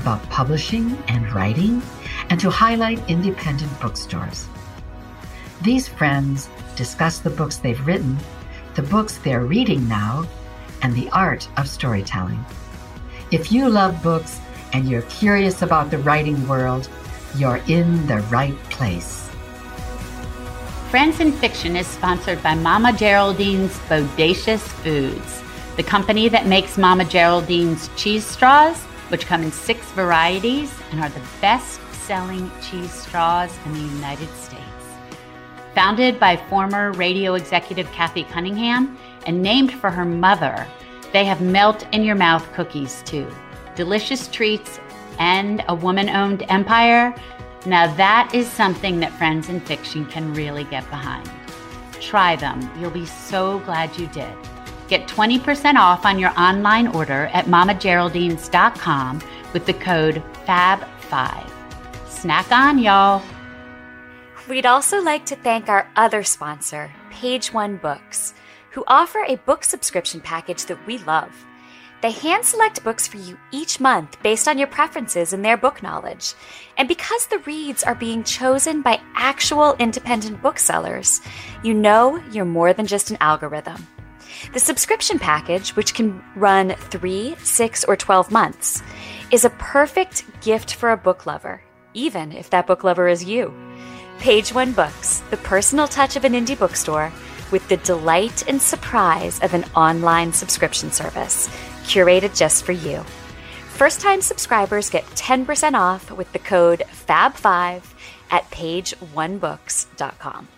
about publishing and writing, and to highlight independent bookstores. These friends discuss the books they've written, the books they're reading now, and the art of storytelling. If you love books and you're curious about the writing world, you're in the right place. Friends in Fiction is sponsored by Mama Geraldine's Bodacious Foods, the company that makes Mama Geraldine's cheese straws which come in six varieties and are the best selling cheese straws in the United States. Founded by former radio executive Kathy Cunningham and named for her mother, they have melt in your mouth cookies too. Delicious treats and a woman owned empire. Now, that is something that Friends in Fiction can really get behind. Try them. You'll be so glad you did. Get 20% off on your online order at mamageraldines.com with the code FAB5. Snack on, y'all. We'd also like to thank our other sponsor, Page One Books, who offer a book subscription package that we love. They hand select books for you each month based on your preferences and their book knowledge. And because the reads are being chosen by actual independent booksellers, you know you're more than just an algorithm. The subscription package, which can run three, six, or 12 months, is a perfect gift for a book lover, even if that book lover is you. Page One Books, the personal touch of an indie bookstore, with the delight and surprise of an online subscription service, curated just for you. First time subscribers get 10% off with the code FAB5 at pageonebooks.com.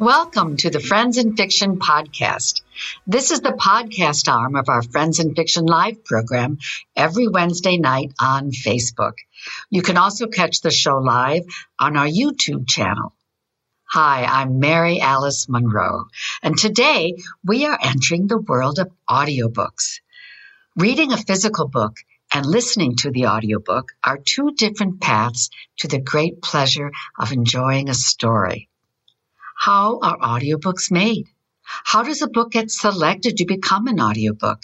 Welcome to the Friends in Fiction podcast. This is the podcast arm of our Friends in Fiction live program every Wednesday night on Facebook. You can also catch the show live on our YouTube channel. Hi, I'm Mary Alice Monroe, and today we are entering the world of audiobooks. Reading a physical book and listening to the audiobook are two different paths to the great pleasure of enjoying a story. How are audiobooks made? How does a book get selected to become an audiobook?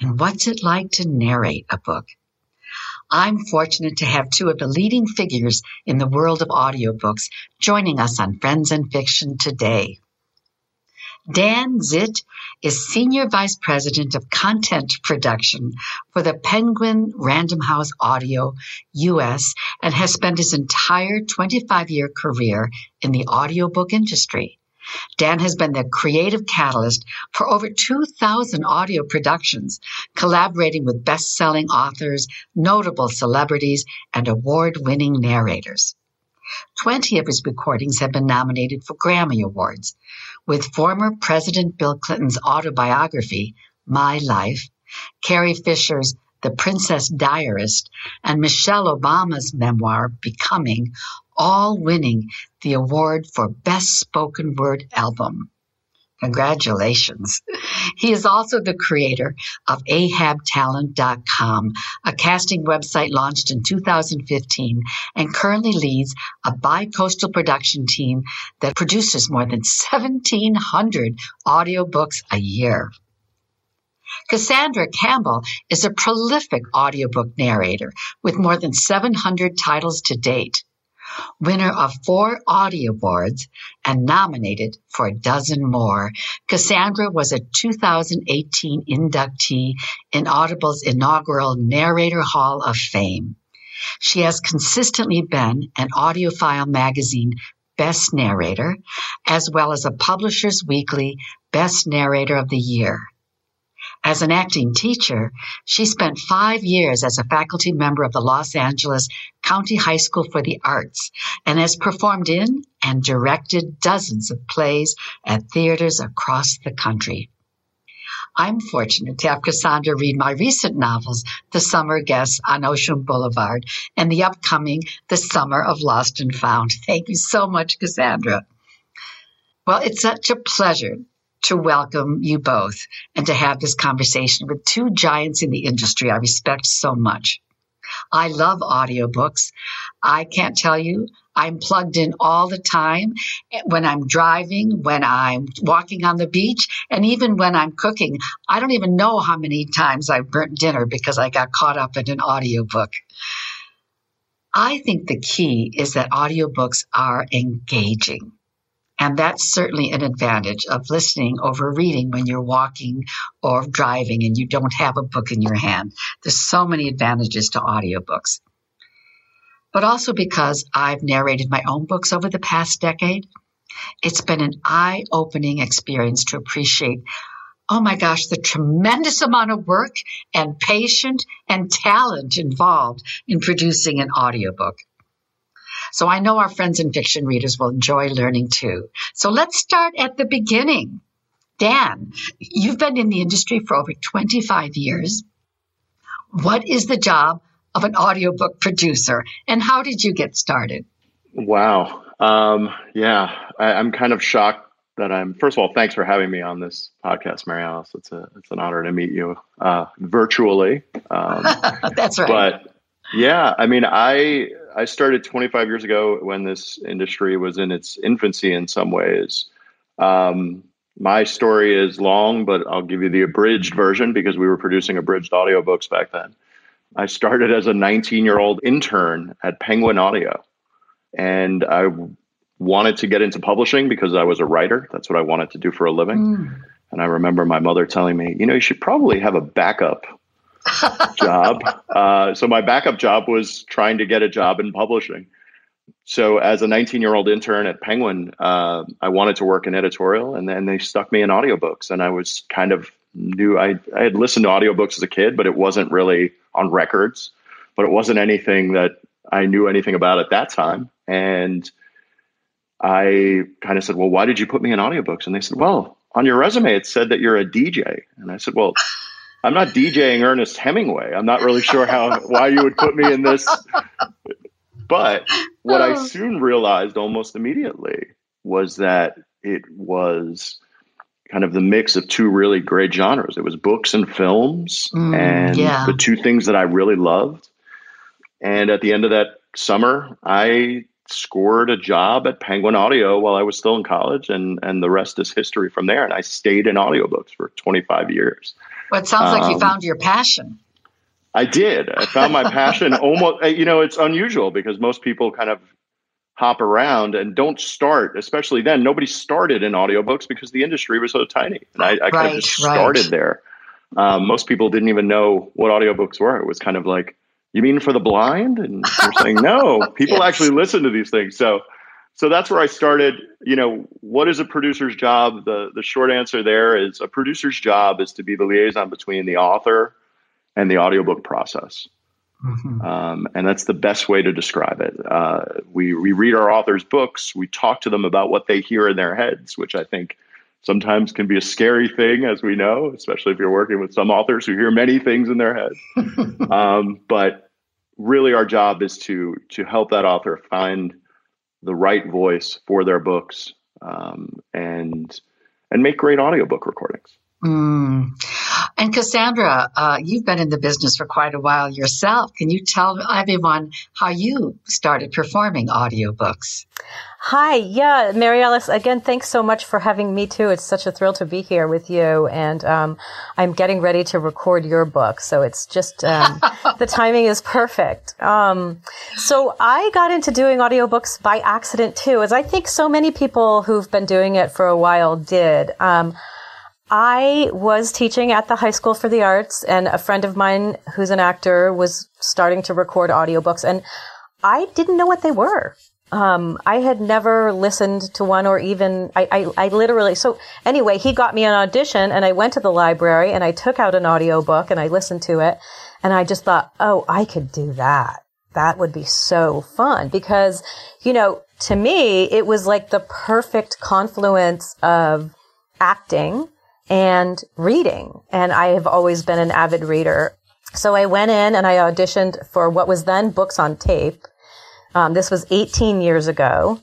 And what's it like to narrate a book? I'm fortunate to have two of the leading figures in the world of audiobooks joining us on Friends in Fiction today. Dan Zitt is Senior Vice President of Content Production for the Penguin Random House Audio US and has spent his entire 25 year career in the audiobook industry. Dan has been the creative catalyst for over 2,000 audio productions, collaborating with best selling authors, notable celebrities, and award winning narrators. 20 of his recordings have been nominated for Grammy Awards, with former President Bill Clinton's autobiography, My Life, Carrie Fisher's The Princess Diarist, and Michelle Obama's memoir, Becoming, all winning the award for Best Spoken Word Album. Congratulations. He is also the creator of ahabtalent.com, a casting website launched in 2015 and currently leads a bi-coastal production team that produces more than 1700 audiobooks a year. Cassandra Campbell is a prolific audiobook narrator with more than 700 titles to date winner of four Audie Awards and nominated for a dozen more. Cassandra was a 2018 inductee in Audible's inaugural Narrator Hall of Fame. She has consistently been an AudioFile magazine Best Narrator, as well as a Publishers Weekly Best Narrator of the Year. As an acting teacher, she spent five years as a faculty member of the Los Angeles County High School for the Arts and has performed in and directed dozens of plays at theaters across the country. I'm fortunate to have Cassandra read my recent novels, The Summer Guest on Ocean Boulevard and the upcoming The Summer of Lost and Found. Thank you so much, Cassandra. Well, it's such a pleasure to welcome you both and to have this conversation with two giants in the industry I respect so much. I love audiobooks. I can't tell you, I'm plugged in all the time eh, when I'm driving, when I'm walking on the beach, and even when I'm cooking. I don't even know how many times I've burnt dinner because I got caught up in an audiobook. I think the key is that audiobooks are engaging. And that's certainly an advantage of listening over reading when you're walking or driving and you don't have a book in your hand. There's so many advantages to audiobooks. But also because I've narrated my own books over the past decade, it's been an eye opening experience to appreciate, oh my gosh, the tremendous amount of work and patience and talent involved in producing an audiobook. So I know our friends and fiction readers will enjoy learning too. So let's start at the beginning. Dan, you've been in the industry for over 25 years. What is the job of an audiobook producer and how did you get started? Wow. Um, yeah, I, am kind of shocked that I'm, first of all, thanks for having me on this podcast, Mary Alice. It's, a, it's an honor to meet you uh, virtually. Um, That's right. But yeah, I mean, I, I started 25 years ago when this industry was in its infancy in some ways. Um, my story is long, but I'll give you the abridged version because we were producing abridged audiobooks back then. I started as a 19 year old intern at Penguin Audio, and I wanted to get into publishing because I was a writer. That's what I wanted to do for a living. Mm. And I remember my mother telling me, you know, you should probably have a backup job. Uh, so my backup job was trying to get a job in publishing. So as a 19 year old intern at Penguin, uh, I wanted to work in editorial, and then they stuck me in audiobooks, and I was kind of knew I I had listened to audiobooks as a kid, but it wasn't really on records, but it wasn't anything that I knew anything about at that time, and. I kind of said, Well, why did you put me in audiobooks? And they said, Well, on your resume, it said that you're a DJ. And I said, Well, I'm not DJing Ernest Hemingway. I'm not really sure how why you would put me in this. But what I oh. soon realized almost immediately was that it was kind of the mix of two really great genres. It was books and films, mm, and yeah. the two things that I really loved. And at the end of that summer, I scored a job at Penguin Audio while I was still in college, and and the rest is history from there. And I stayed in audiobooks for 25 years. Well, it sounds um, like you um, found your passion. I did. I found my passion almost, you know, it's unusual because most people kind of hop around and don't start, especially then. Nobody started in audiobooks because the industry was so tiny. And I, I right, kind of just started right. there. Um, most people didn't even know what audiobooks were. It was kind of like, you mean for the blind? And you're saying, no, people yes. actually listen to these things. So so that's where I started. You know, what is a producer's job? The the short answer there is a producer's job is to be the liaison between the author and the audiobook process. Mm-hmm. Um, and that's the best way to describe it. Uh, we, we read our authors' books, we talk to them about what they hear in their heads, which I think sometimes can be a scary thing, as we know, especially if you're working with some authors who hear many things in their head. um, but really, our job is to to help that author find the right voice for their books um, and and make great audiobook recordings. Mm. And Cassandra, uh, you've been in the business for quite a while yourself. Can you tell everyone how you started performing audiobooks? Hi, yeah, Mary Alice. Again, thanks so much for having me too. It's such a thrill to be here with you, and um, I'm getting ready to record your book, so it's just um, the timing is perfect. Um, so I got into doing audiobooks by accident too, as I think so many people who've been doing it for a while did. I was teaching at the High School for the Arts, and a friend of mine who's an actor was starting to record audiobooks, and I didn't know what they were. Um, I had never listened to one or even, I, I, I, literally, so anyway, he got me an audition and I went to the library and I took out an audiobook and I listened to it and I just thought, oh, I could do that. That would be so fun because, you know, to me, it was like the perfect confluence of acting and reading. And I have always been an avid reader. So I went in and I auditioned for what was then Books on Tape. Um, this was 18 years ago.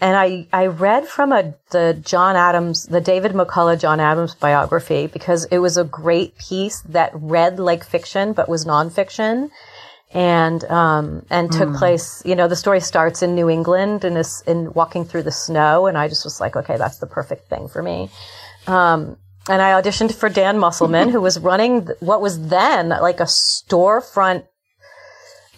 And I, I read from a, the John Adams, the David McCullough John Adams biography because it was a great piece that read like fiction, but was nonfiction and um, and took mm. place. You know, the story starts in New England and is in walking through the snow, and I just was like, okay, that's the perfect thing for me. Um, and I auditioned for Dan Musselman, who was running what was then like a storefront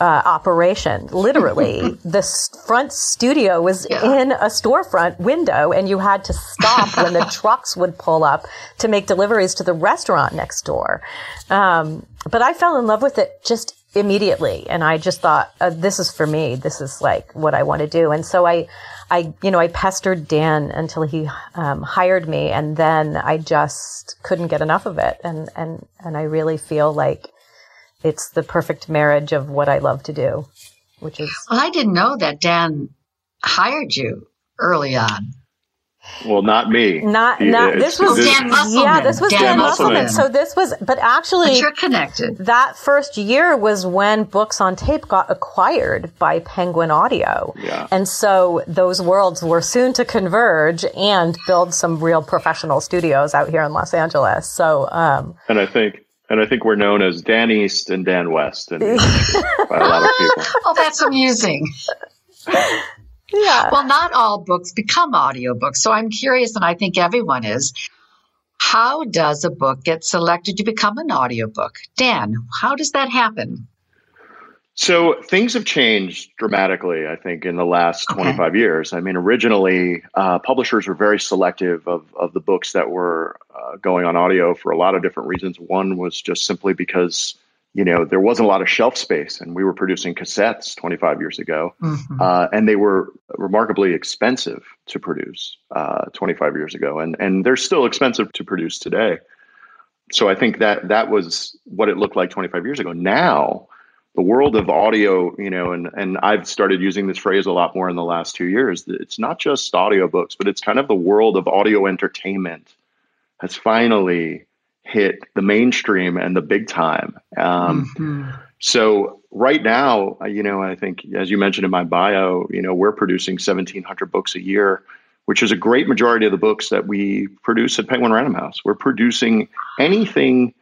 uh, operation. Literally, the front studio was yeah. in a storefront window, and you had to stop when the trucks would pull up to make deliveries to the restaurant next door. Um, but I fell in love with it just immediately. And I just thought, uh, this is for me. This is like what I want to do. And so I, I, you know, I pestered Dan until he um, hired me, and then I just couldn't get enough of it. And and and I really feel like it's the perfect marriage of what I love to do, which is. Well, I didn't know that Dan hired you early on. Well, not me. Not not this was Dan Musselman. Yeah, this was Dan, Dan Musselman. Musselman. So this was, but actually, but you're connected. That first year was when Books on Tape got acquired by Penguin Audio. Yeah. And so those worlds were soon to converge and build some real professional studios out here in Los Angeles. So, um, and I think and I think we're known as Dan East and Dan West and by a lot of people. Oh, that's amusing. Yeah. Well, not all books become audiobooks. So I'm curious, and I think everyone is. How does a book get selected to become an audiobook? Dan, how does that happen? So things have changed dramatically, I think, in the last okay. 25 years. I mean, originally, uh, publishers were very selective of, of the books that were uh, going on audio for a lot of different reasons. One was just simply because you know, there wasn't a lot of shelf space, and we were producing cassettes 25 years ago, mm-hmm. uh, and they were remarkably expensive to produce uh, 25 years ago, and and they're still expensive to produce today. So I think that that was what it looked like 25 years ago. Now, the world of audio, you know, and and I've started using this phrase a lot more in the last two years. It's not just audiobooks, but it's kind of the world of audio entertainment has finally hit the mainstream and the big time. Um, mm-hmm. So right now, you know, I think as you mentioned in my bio, you know, we're producing 1,700 books a year, which is a great majority of the books that we produce at Penguin Random House. We're producing anything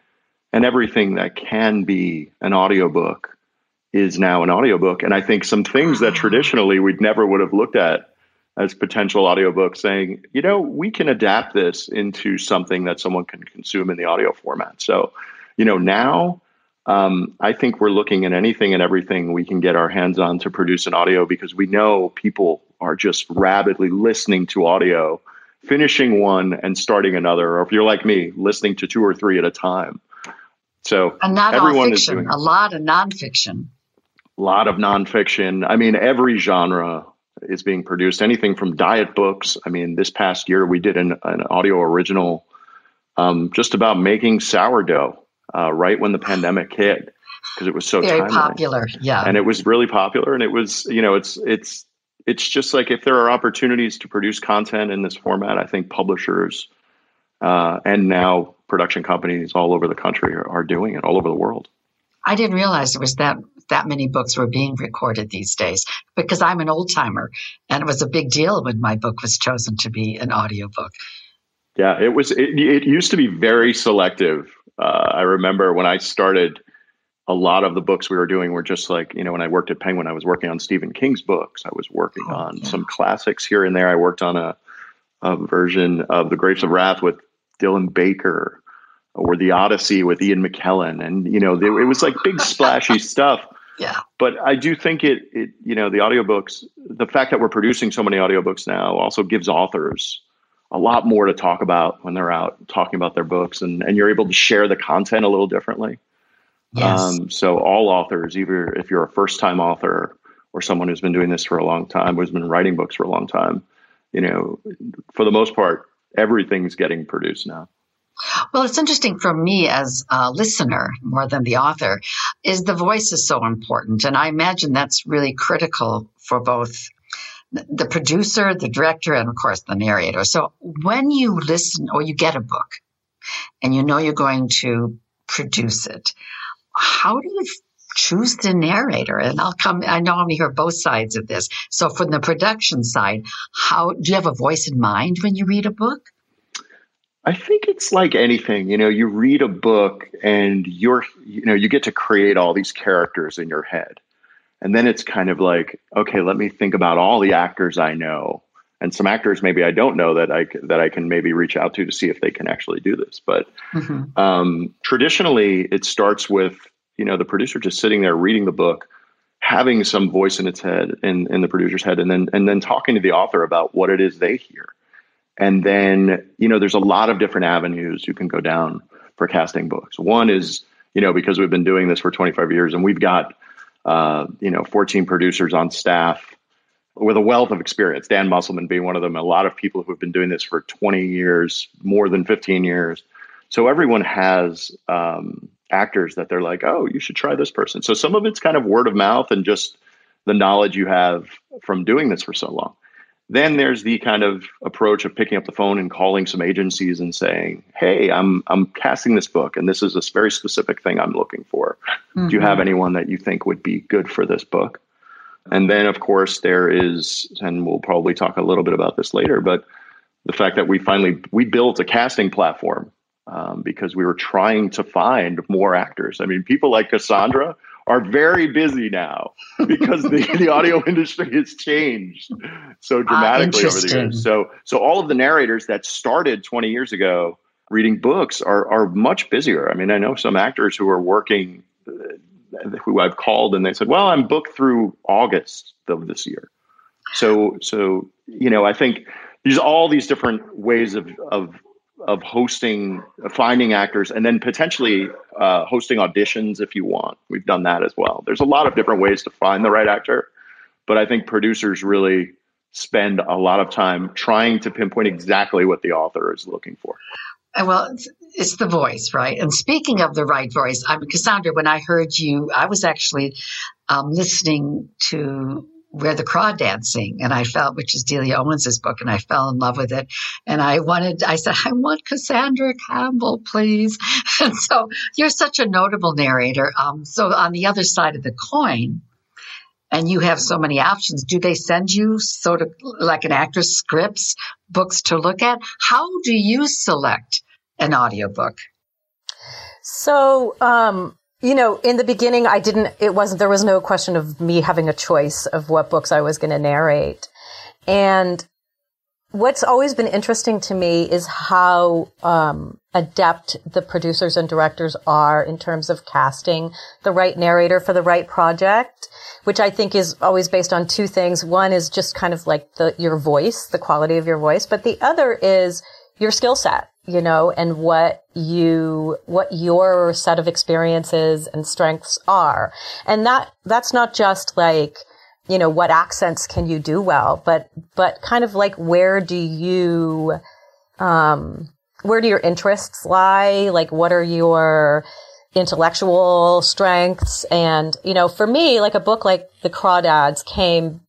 and everything that can be an audiobook is now an audiobook. And I think some things that traditionally we'd never would have looked at as potential audiobooks saying, you know, we can adapt this into something that someone can consume in the audio format. So, you know, now um, I think we're looking at anything and everything we can get our hands on to produce an audio because we know people are just rapidly listening to audio, finishing one and starting another. Or if you're like me, listening to two or three at a time. So and not everyone fiction, is doing a lot of nonfiction. A lot of nonfiction. I mean, every genre is being produced. Anything from diet books. I mean, this past year we did an, an audio original um, just about making sourdough uh, right when the pandemic hit because it was so very timely. popular. Yeah, and it was really popular, and it was you know it's it's it's just like if there are opportunities to produce content in this format, I think publishers uh, and now production companies all over the country are, are doing it all over the world. I didn't realize it was that that many books were being recorded these days because I'm an old timer and it was a big deal when my book was chosen to be an audiobook. Yeah, it was it, it used to be very selective. Uh, I remember when I started a lot of the books we were doing were just like, you know, when I worked at Penguin, I was working on Stephen King's books. I was working oh, on yeah. some classics here and there. I worked on a, a version of The Grapes of Wrath with Dylan Baker or the Odyssey with Ian McKellen, and you know, they, it was like big splashy stuff. Yeah. But I do think it, it, you know, the audiobooks, the fact that we're producing so many audiobooks now also gives authors a lot more to talk about when they're out talking about their books, and and you're able to share the content a little differently. Yes. Um, so all authors, either if you're a first time author or someone who's been doing this for a long time, who's been writing books for a long time, you know, for the most part, everything's getting produced now. Well, it's interesting for me as a listener more than the author is the voice is so important. And I imagine that's really critical for both the producer, the director, and of course the narrator. So when you listen or you get a book, and you know you're going to produce it. How do you choose the narrator? And I'll come, I know I'm going to hear both sides of this. So from the production side, how do you have a voice in mind when you read a book? I think it's like anything, you know, you read a book and you're, you know, you get to create all these characters in your head. And then it's kind of like, okay, let me think about all the actors I know and some actors maybe I don't know that I that I can maybe reach out to to see if they can actually do this. But mm-hmm. um, traditionally, it starts with you know the producer just sitting there reading the book, having some voice in its head in in the producer's head, and then and then talking to the author about what it is they hear. And then you know there's a lot of different avenues you can go down for casting books. One is you know because we've been doing this for 25 years and we've got uh, you know 14 producers on staff with a wealth of experience, Dan Musselman being one of them, a lot of people who have been doing this for 20 years, more than 15 years. So everyone has um, actors that they're like, oh, you should try this person. So some of it's kind of word of mouth and just the knowledge you have from doing this for so long. Then there's the kind of approach of picking up the phone and calling some agencies and saying, "Hey, I'm I'm casting this book, and this is this very specific thing I'm looking for. Mm-hmm. Do you have mm-hmm. anyone that you think would be good for this book?" And then, of course, there is, and we'll probably talk a little bit about this later, but the fact that we finally we built a casting platform um, because we were trying to find more actors. I mean, people like Cassandra are very busy now because the, the audio industry has changed so ah, dramatically uh, over the years. So, so all of the narrators that started 20 years ago reading books are are much busier. I mean, I know some actors who are working who I've called and they said, "Well, I'm booked through August of this year." So, so you know, I think there's all these different ways of of of hosting, finding actors, and then potentially uh, hosting auditions if you want. We've done that as well. There's a lot of different ways to find the right actor, but I think producers really spend a lot of time trying to pinpoint exactly what the author is looking for. Well, it's, it's, the voice, right? And speaking of the right voice, I mean, Cassandra, when I heard you, I was actually um, listening to where the crawdads dancing and i felt which is delia owens's book and i fell in love with it. And i wanted i said i want cassandra campbell please. And so you're such a notable narrator. Um, so on the other side of the coin and you have so many options do they send you sort of like an actress scripts books to look at? How do you select an audiobook? So, um, you know, in the beginning, I didn't, it wasn't, there was no question of me having a choice of what books I was going to narrate. And what's always been interesting to me is how, um, adept the producers and directors are in terms of casting the right narrator for the right project, which I think is always based on two things. One is just kind of like the, your voice, the quality of your voice, but the other is your skill set you know, and what you, what your set of experiences and strengths are. And that, that's not just like, you know, what accents can you do well, but, but kind of like where do you, um, where do your interests lie? Like what are your, intellectual strengths and you know for me like a book like the crawdads came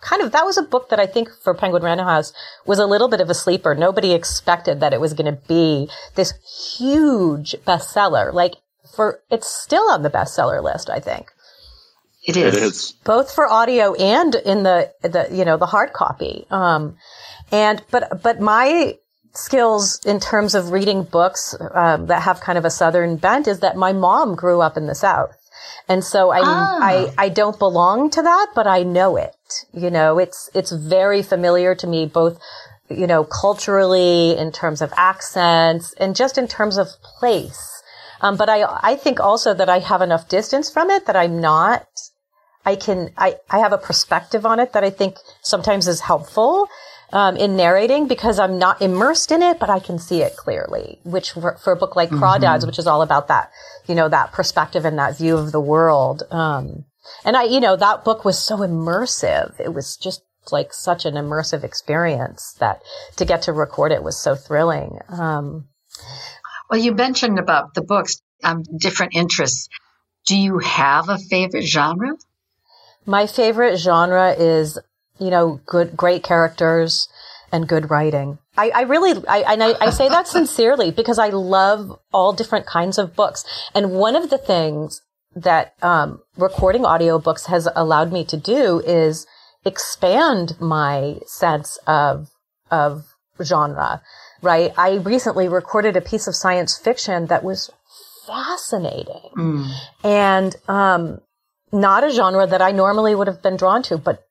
kind of, that was a book that I think for Penguin Random House was a little bit of a sleeper. Nobody expected that it was going to be this huge bestseller. Like for, it's still on the bestseller list, I think. It is. It is. Both for audio and in the, the, you know, the hard copy. Um, and, but, but my skills in terms of reading books, um, that have kind of a Southern bent is that my mom grew up in the South. And so I, ah. I, I don't belong to that, but I know it. You know, it's, it's very familiar to me, both, you know, culturally in terms of accents and just in terms of place. Um, but I, I think also that I have enough distance from it that I'm not, I can, I, I have a perspective on it that I think sometimes is helpful um, in narrating because I'm not immersed in it, but I can see it clearly. Which for, for a book like Crawdads, mm-hmm. which is all about that, you know, that perspective and that view of the world. Um, and I, you know, that book was so immersive. It was just like such an immersive experience that to get to record it was so thrilling. Um, well, you mentioned about the books, um, different interests. Do you have a favorite genre? My favorite genre is you know, good, great characters and good writing. I, I really, I, and I, I say that sincerely because I love all different kinds of books. And one of the things that um, recording audiobooks has allowed me to do is expand my sense of of genre. Right. I recently recorded a piece of science fiction that was fascinating mm. and um, not a genre that I normally would have been drawn to, but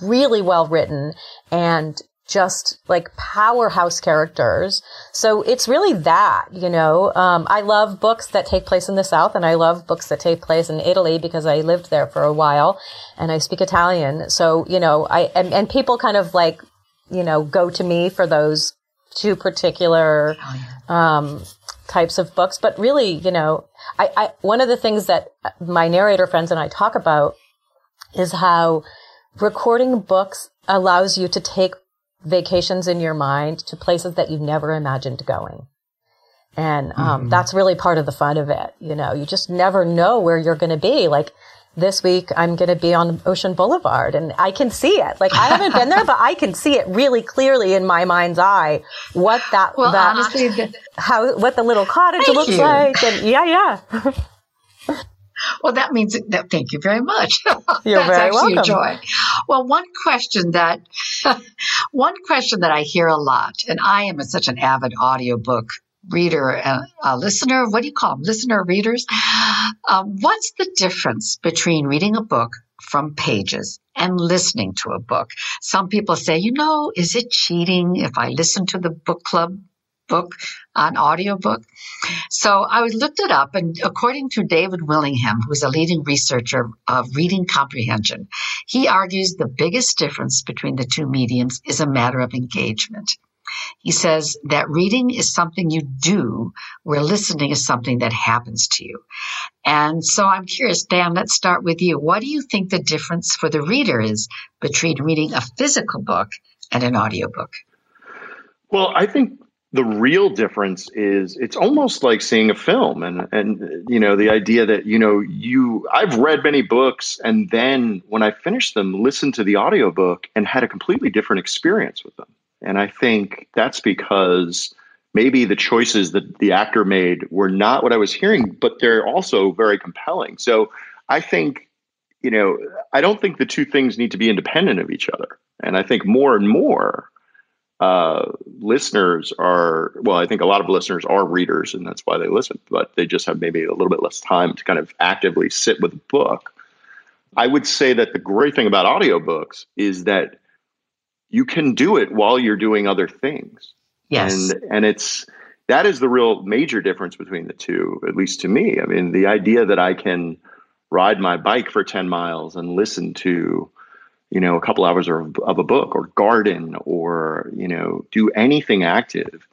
really well written and just like powerhouse characters. So it's really that, you know. Um, I love books that take place in the South and I love books that take place in Italy because I lived there for a while and I speak Italian. So, you know, I, and, and people kind of like, you know, go to me for those two particular, um, types of books. But really, you know, I, I, one of the things that my narrator friends and I talk about is how recording books allows you to take vacations in your mind to places that you've never imagined going. And um, mm-hmm. that's really part of the fun of it. You know, you just never know where you're going to be. Like this week, I'm going to be on Ocean Boulevard and I can see it. Like I haven't been there, but I can see it really clearly in my mind's eye what that, well, that honestly, how, what the little cottage looks you. like. And yeah, yeah. Well, that means that. Thank you very much. You're That's very actually welcome. a joy. Well, one question that one question that I hear a lot, and I am such an avid audiobook reader and a listener. What do you call them? Listener readers. Um, what's the difference between reading a book from pages and listening to a book? Some people say, you know, is it cheating if I listen to the book club book on audiobook. So I looked it up and according to David Willingham, who's a leading researcher of reading comprehension, he argues the biggest difference between the two mediums is a matter of engagement. He says that reading is something you do, where listening is something that happens to you. And so I'm curious, Dan, let's start with you. What do you think the difference for the reader is between reading a physical book and an audiobook? Well, I think the real difference is it's almost like seeing a film and and you know the idea that you know you I've read many books and then when I finished them listened to the audiobook and had a completely different experience with them. And I think that's because maybe the choices that the actor made were not what I was hearing, but they're also very compelling. So I think you know, I don't think the two things need to be independent of each other. And I think more and more uh, listeners are well i think a lot of listeners are readers and that's why they listen but they just have maybe a little bit less time to kind of actively sit with a book. I would say that the great thing about audiobooks is that you can do it while you're doing other things. Yes. And and it's that is the real major difference between the two at least to me. I mean the idea that i can ride my bike for 10 miles and listen to you know, a couple hours of, of a book or garden or, you know, do anything active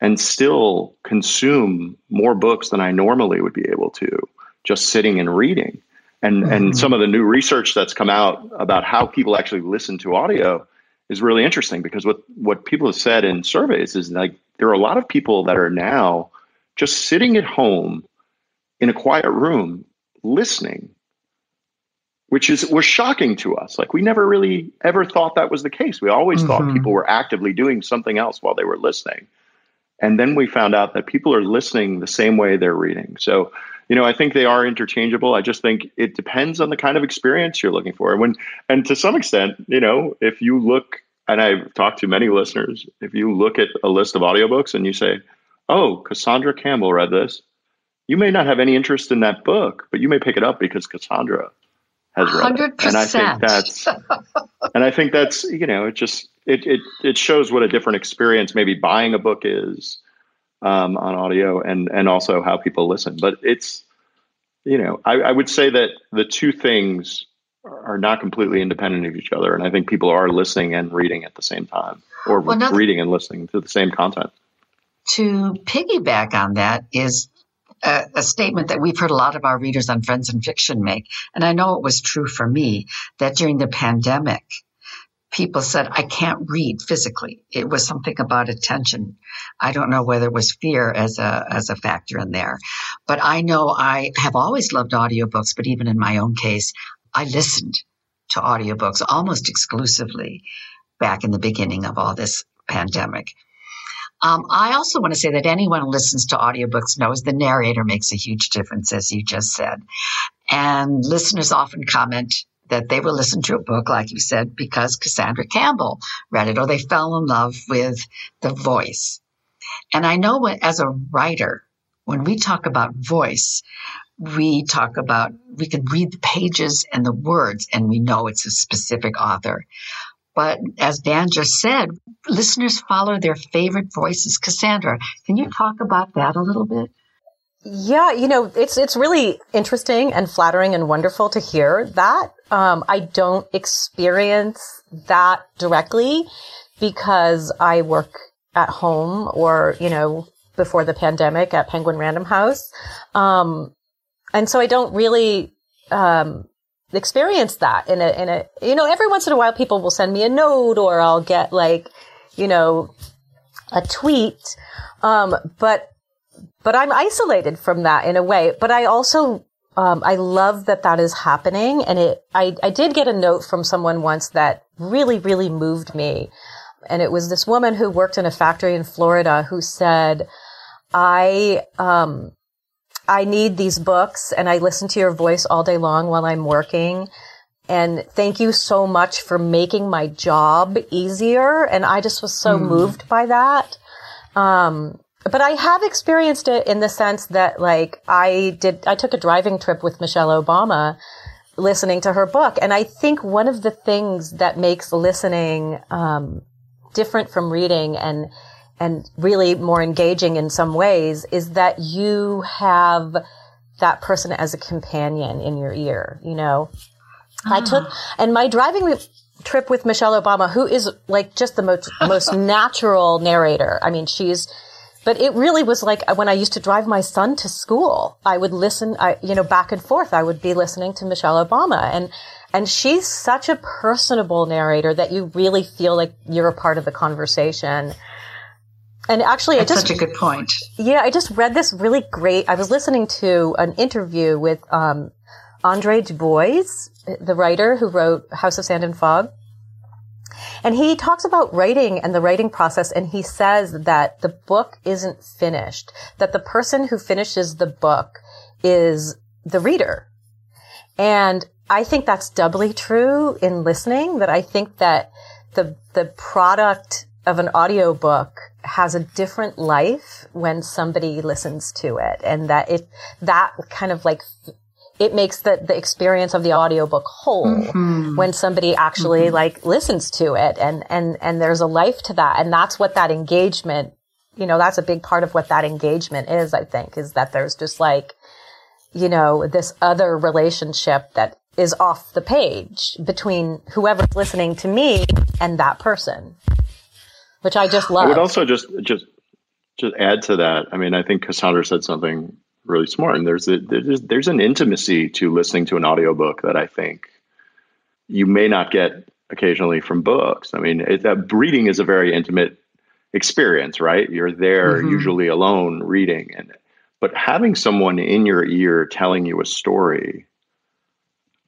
and still consume more books than I normally would be able to just sitting and reading. And mm-hmm. and some of the new research that's come out about how people actually listen to audio is really interesting because what what people have said in surveys is like there are a lot of people that are now just sitting at home in a quiet room listening which is was shocking to us. Like we never really ever thought that was the case. We always mm-hmm. thought people were actively doing something else while they were listening. And then we found out that people are listening the same way they're reading. So, you know, I think they are interchangeable. I just think it depends on the kind of experience you're looking for. And when and to some extent, you know, if you look and I've talked to many listeners, if you look at a list of audiobooks and you say, "Oh, Cassandra Campbell read this." You may not have any interest in that book, but you may pick it up because Cassandra has read 100%. it. And I think that's and I think that's you know it just it it it shows what a different experience maybe buying a book is um, on audio and and also how people listen. But it's you know I, I would say that the two things are not completely independent of each other, and I think people are listening and reading at the same time, or well, reading and listening to the same content. To piggyback on that is a, a, statement that we've heard a lot of our readers on Friends in Fiction make. And I know it was true for me that during the pandemic, people said, I can't read physically. It was something about attention. I don't know whether it was fear as a, as a factor in there, but I know I have always loved audiobooks, but even in my own case, I listened to audiobooks almost exclusively back in the beginning of all this pandemic. Um, I also want to say that anyone who listens to audiobooks knows the narrator makes a huge difference, as you just said. And listeners often comment that they will listen to a book, like you said, because Cassandra Campbell read it, or they fell in love with the voice. And I know as a writer, when we talk about voice, we talk about, we can read the pages and the words and we know it's a specific author. But as Dan just said, listeners follow their favorite voices. Cassandra, can you talk about that a little bit? Yeah, you know, it's it's really interesting and flattering and wonderful to hear that. Um, I don't experience that directly because I work at home or you know before the pandemic at Penguin Random House, um, and so I don't really um, experience that in a, in a, you know, every once in a while people will send me a note or I'll get like, you know, a tweet. Um, but, but I'm isolated from that in a way. But I also, um, I love that that is happening. And it, I, I did get a note from someone once that really, really moved me. And it was this woman who worked in a factory in Florida who said, I, um, I need these books and I listen to your voice all day long while I'm working. And thank you so much for making my job easier. And I just was so mm. moved by that. Um, but I have experienced it in the sense that like I did, I took a driving trip with Michelle Obama listening to her book. And I think one of the things that makes listening, um, different from reading and and really more engaging in some ways is that you have that person as a companion in your ear, you know. I took, ah. and my driving trip with Michelle Obama, who is like just the most, most natural narrator. I mean, she's, but it really was like when I used to drive my son to school, I would listen, I, you know, back and forth. I would be listening to Michelle Obama and, and she's such a personable narrator that you really feel like you're a part of the conversation. And actually, That's I just such a good point. Yeah, I just read this really great. I was listening to an interview with um, Andre Dubus, the writer who wrote House of Sand and Fog, and he talks about writing and the writing process, and he says that the book isn't finished. That the person who finishes the book is the reader, and I think that's doubly true in listening. That I think that the the product of an audiobook has a different life when somebody listens to it and that it that kind of like it makes the, the experience of the audiobook whole mm-hmm. when somebody actually mm-hmm. like listens to it and and and there's a life to that and that's what that engagement you know that's a big part of what that engagement is i think is that there's just like you know this other relationship that is off the page between whoever's listening to me and that person which I just love. I would also just just just add to that. I mean, I think Cassandra said something really smart, and there's a, there's there's an intimacy to listening to an audiobook that I think you may not get occasionally from books. I mean, it, that reading is a very intimate experience, right? You're there mm-hmm. usually alone reading, and but having someone in your ear telling you a story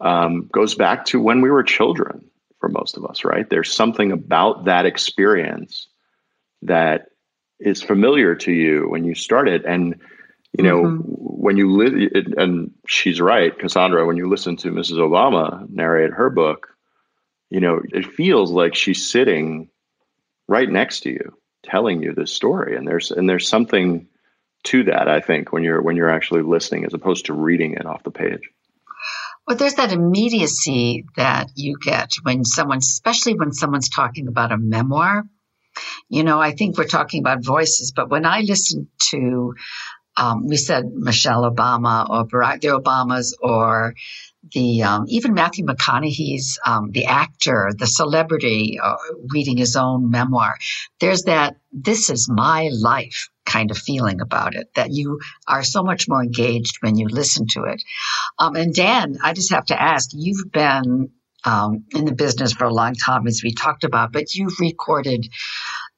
um, goes back to when we were children for most of us, right? There's something about that experience that is familiar to you when you start it. And, you know, mm-hmm. when you live, and she's right, Cassandra, when you listen to Mrs. Obama narrate her book, you know, it feels like she's sitting right next to you telling you this story. And there's, and there's something to that, I think, when you're, when you're actually listening as opposed to reading it off the page. Well, there's that immediacy that you get when someone, especially when someone's talking about a memoir. You know, I think we're talking about voices, but when I listen to, um, we said Michelle Obama or Barack the Obamas or the um, even Matthew McConaughey's um, the actor, the celebrity uh, reading his own memoir. There's that. This is my life kind of feeling about it, that you are so much more engaged when you listen to it. Um, and Dan, I just have to ask, you've been um, in the business for a long time, as we talked about, but you've recorded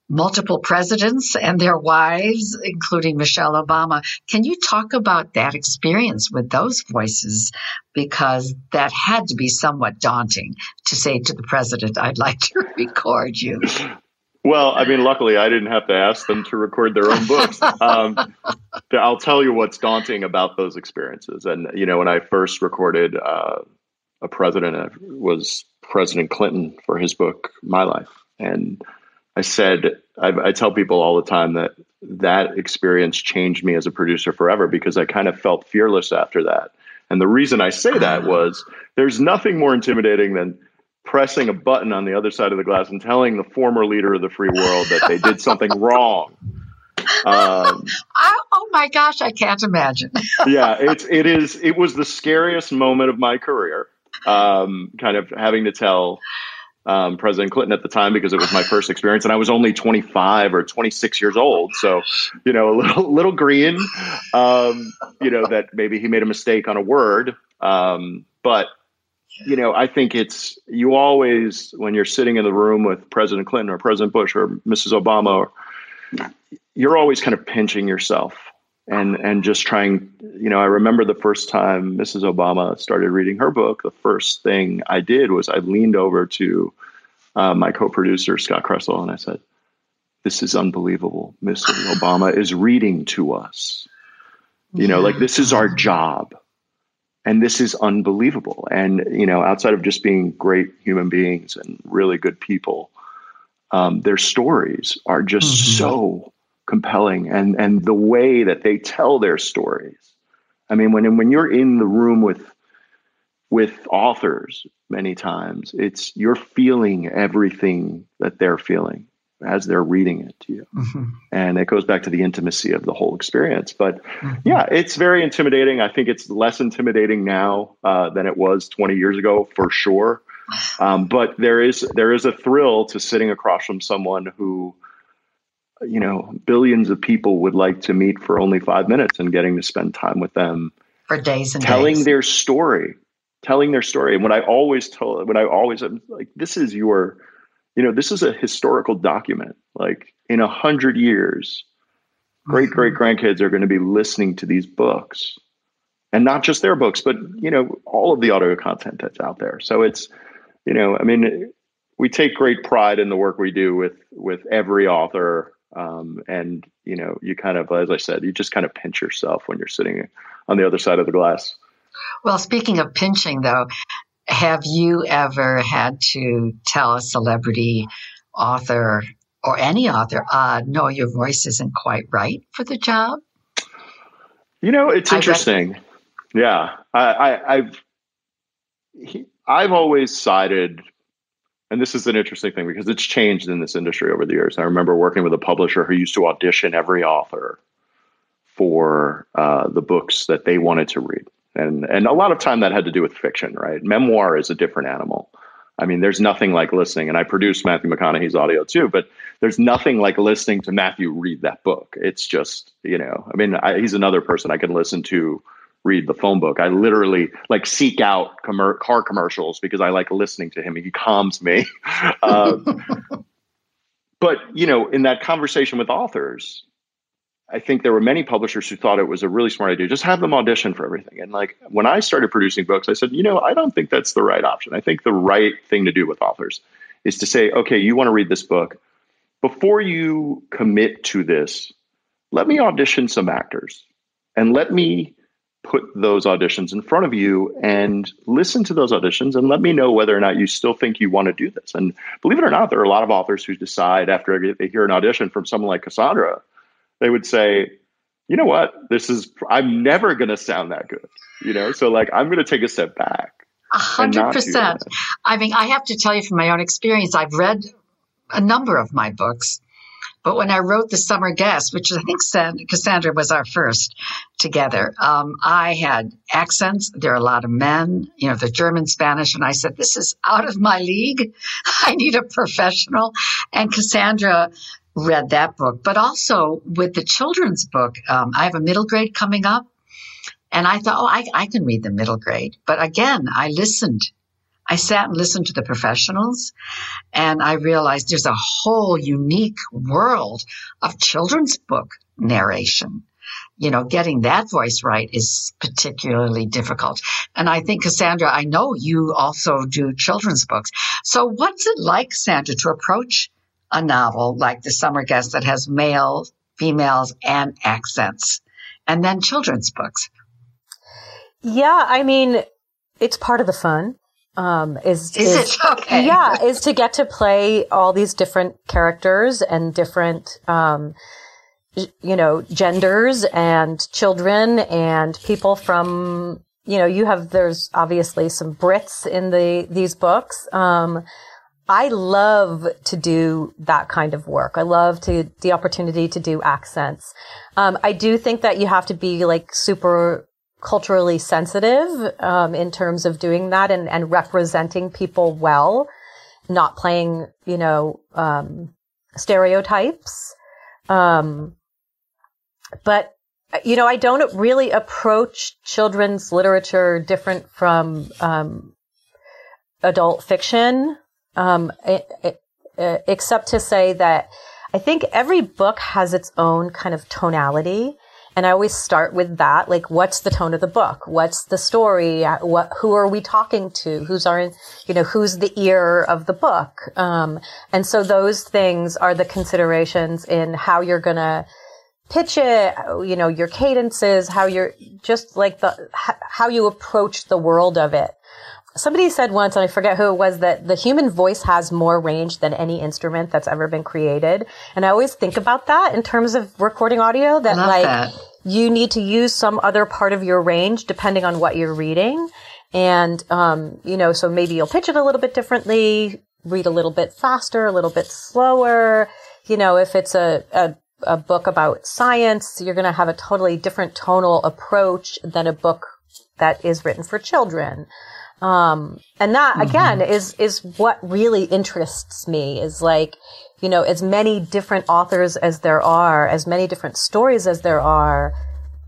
multiple presidents and their wives, including Michelle Obama. Can you talk about that experience with those voices? Because that had to be somewhat daunting to say to the president, I'd like to record you. Well, I mean, luckily I didn't have to ask them to record their own books. Um, I'll tell you what's daunting about those experiences. And, you know, when I first recorded uh, a president, uh, was President Clinton for his book, My Life. And I said, I, I tell people all the time that that experience changed me as a producer forever because I kind of felt fearless after that. And the reason I say that ah. was there's nothing more intimidating than pressing a button on the other side of the glass and telling the former leader of the free world that they did something wrong. Um, I, oh my gosh, I can't imagine. yeah, it's it is it was the scariest moment of my career. Um, kind of having to tell um, President Clinton at the time because it was my first experience, and I was only 25 or 26 years old. So, you know, a little little green. Um, you know that maybe he made a mistake on a word, um, but you know, I think it's you always when you're sitting in the room with President Clinton or President Bush or Mrs. Obama, you're always kind of pinching yourself and and just trying. You know, I remember the first time Mrs. Obama started reading her book. The first thing I did was I leaned over to uh, my co-producer Scott Kressel and I said, "This is unbelievable. Mrs. Obama is reading to us. You know, like this is our job." And this is unbelievable. And you know outside of just being great human beings and really good people um, their stories are just mm-hmm. so compelling. And and the way that they tell their stories. I mean when when you're in the room with with authors many times it's you're feeling everything that they're feeling as they're reading it to you. Mm-hmm. And it goes back to the intimacy of the whole experience. But mm-hmm. yeah, it's very intimidating. I think it's less intimidating now uh, than it was 20 years ago, for sure. Um, but there is there is a thrill to sitting across from someone who, you know, billions of people would like to meet for only five minutes and getting to spend time with them for days and telling days. their story, telling their story. And what I always tell, when I always am like, this is your you know, this is a historical document. Like in a hundred years, great great mm-hmm. grandkids are going to be listening to these books, and not just their books, but you know, all of the audio content that's out there. So it's, you know, I mean, we take great pride in the work we do with with every author. Um, and you know, you kind of, as I said, you just kind of pinch yourself when you're sitting on the other side of the glass. Well, speaking of pinching, though, have you ever had to tell a celebrity author or any author, uh, no, your voice isn't quite right for the job? You know, it's interesting. Read- yeah, I, I, have I've always sided, and this is an interesting thing because it's changed in this industry over the years. I remember working with a publisher who used to audition every author for uh, the books that they wanted to read and and a lot of time that had to do with fiction, right? Memoir is a different animal. I mean, there's nothing like listening, and I produce Matthew McConaughey's audio too, but there's nothing like listening to Matthew read that book. It's just, you know, I mean, I, he's another person I can listen to read the phone book. I literally like seek out car commercials because I like listening to him. He calms me. um, but you know, in that conversation with authors, I think there were many publishers who thought it was a really smart idea. Just have them audition for everything. And like when I started producing books, I said, you know, I don't think that's the right option. I think the right thing to do with authors is to say, okay, you want to read this book. Before you commit to this, let me audition some actors and let me put those auditions in front of you and listen to those auditions and let me know whether or not you still think you want to do this. And believe it or not, there are a lot of authors who decide after they hear an audition from someone like Cassandra they would say, you know what, this is, I'm never going to sound that good, you know? So like, I'm going to take a step back. A hundred percent. I mean, I have to tell you from my own experience, I've read a number of my books, but when I wrote The Summer Guest, which I think Cassandra was our first together, um, I had accents. There are a lot of men, you know, the German, Spanish, and I said, this is out of my league. I need a professional. And Cassandra read that book, but also with the children's book. Um, I have a middle grade coming up, and I thought, oh, I, I can read the middle grade. But again, I listened. I sat and listened to the professionals, and I realized there's a whole unique world of children's book narration. You know, getting that voice right is particularly difficult. And I think, Cassandra, I know you also do children's books. So what's it like, Sandra, to approach a novel like The Summer Guest that has male, females, and accents, and then children's books? Yeah, I mean, it's part of the fun. Um, is, is, is it okay? Yeah, is to get to play all these different characters and different, um, you know, genders and children and people from, you know, you have, there's obviously some Brits in the, these books. Um, I love to do that kind of work. I love to, the opportunity to do accents. Um, I do think that you have to be like super culturally sensitive, um, in terms of doing that and, and representing people well, not playing, you know, um, stereotypes. Um, but you know, I don't really approach children's literature different from um, adult fiction, um, uh, except to say that I think every book has its own kind of tonality. And I always start with that. Like, what's the tone of the book? What's the story? What, who are we talking to? Who's our, you know, who's the ear of the book? Um, and so those things are the considerations in how you're to pitch it, you know, your cadences, how you're just like the, how you approach the world of it. Somebody said once, and I forget who it was, that the human voice has more range than any instrument that's ever been created. And I always think about that in terms of recording audio that like that. you need to use some other part of your range depending on what you're reading. And, um, you know, so maybe you'll pitch it a little bit differently, read a little bit faster, a little bit slower. You know, if it's a, a a book about science, you're going to have a totally different tonal approach than a book that is written for children. Um, and that mm-hmm. again is, is what really interests me is like, you know, as many different authors as there are, as many different stories as there are,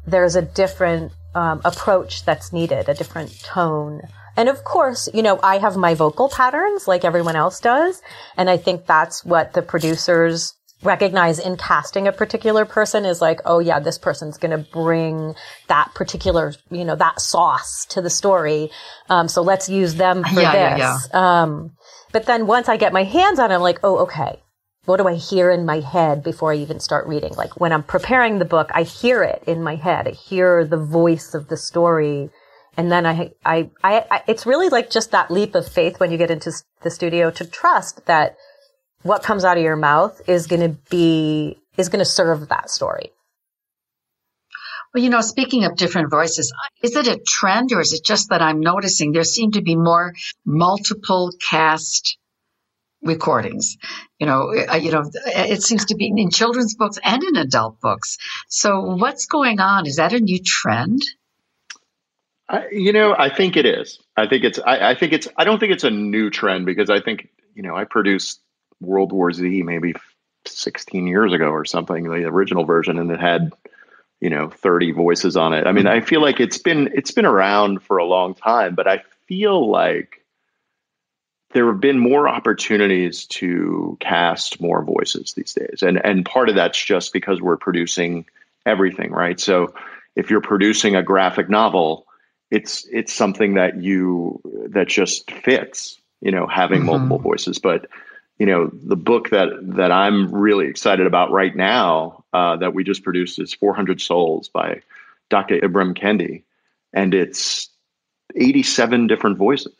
there's a different, um, approach that's needed, a different tone. And of course, you know, I have my vocal patterns like everyone else does. And I think that's what the producers recognize in casting a particular person is like, oh yeah, this person's going to bring that particular, you know, that sauce to the story. Um, so let's use them for yeah, this. Yeah, yeah. Um, but then once I get my hands on it, I'm like, oh, okay. What do I hear in my head before I even start reading? Like when I'm preparing the book, I hear it in my head. I hear the voice of the story. And then I, I, I, I it's really like just that leap of faith when you get into the studio to trust that what comes out of your mouth is going to be, is going to serve that story. Well, you know, speaking of different voices, is it a trend or is it just that I'm noticing there seem to be more multiple cast recordings? You know, uh, you know, it seems to be in children's books and in adult books. So what's going on? Is that a new trend? I, you know, I think it is. I think it's. I, I think it's. I don't think it's a new trend because I think you know I produced World War Z maybe 16 years ago or something, the original version, and it had you know 30 voices on it. I mean, I feel like it's been it's been around for a long time, but I feel like there have been more opportunities to cast more voices these days, and and part of that's just because we're producing everything, right? So if you're producing a graphic novel, it's it's something that you that just fits, you know, having mm-hmm. multiple voices, but you know, the book that that I'm really excited about right now uh, that we just produced is 400 Souls by Dr. Ibram Kendi, and it's 87 different voices.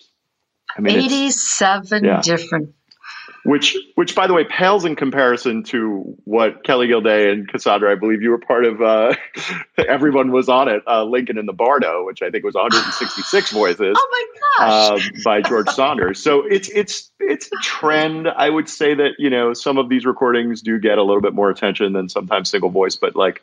I mean, 87 yeah. different which which by the way pales in comparison to what Kelly Gildea and Cassandra, I believe you were part of. Uh, everyone was on it. Uh, Lincoln in the Bardo, which I think was 166 voices. Oh my gosh! Uh, by George Saunders. So it's it's it's a trend. I would say that you know some of these recordings do get a little bit more attention than sometimes single voice, but like.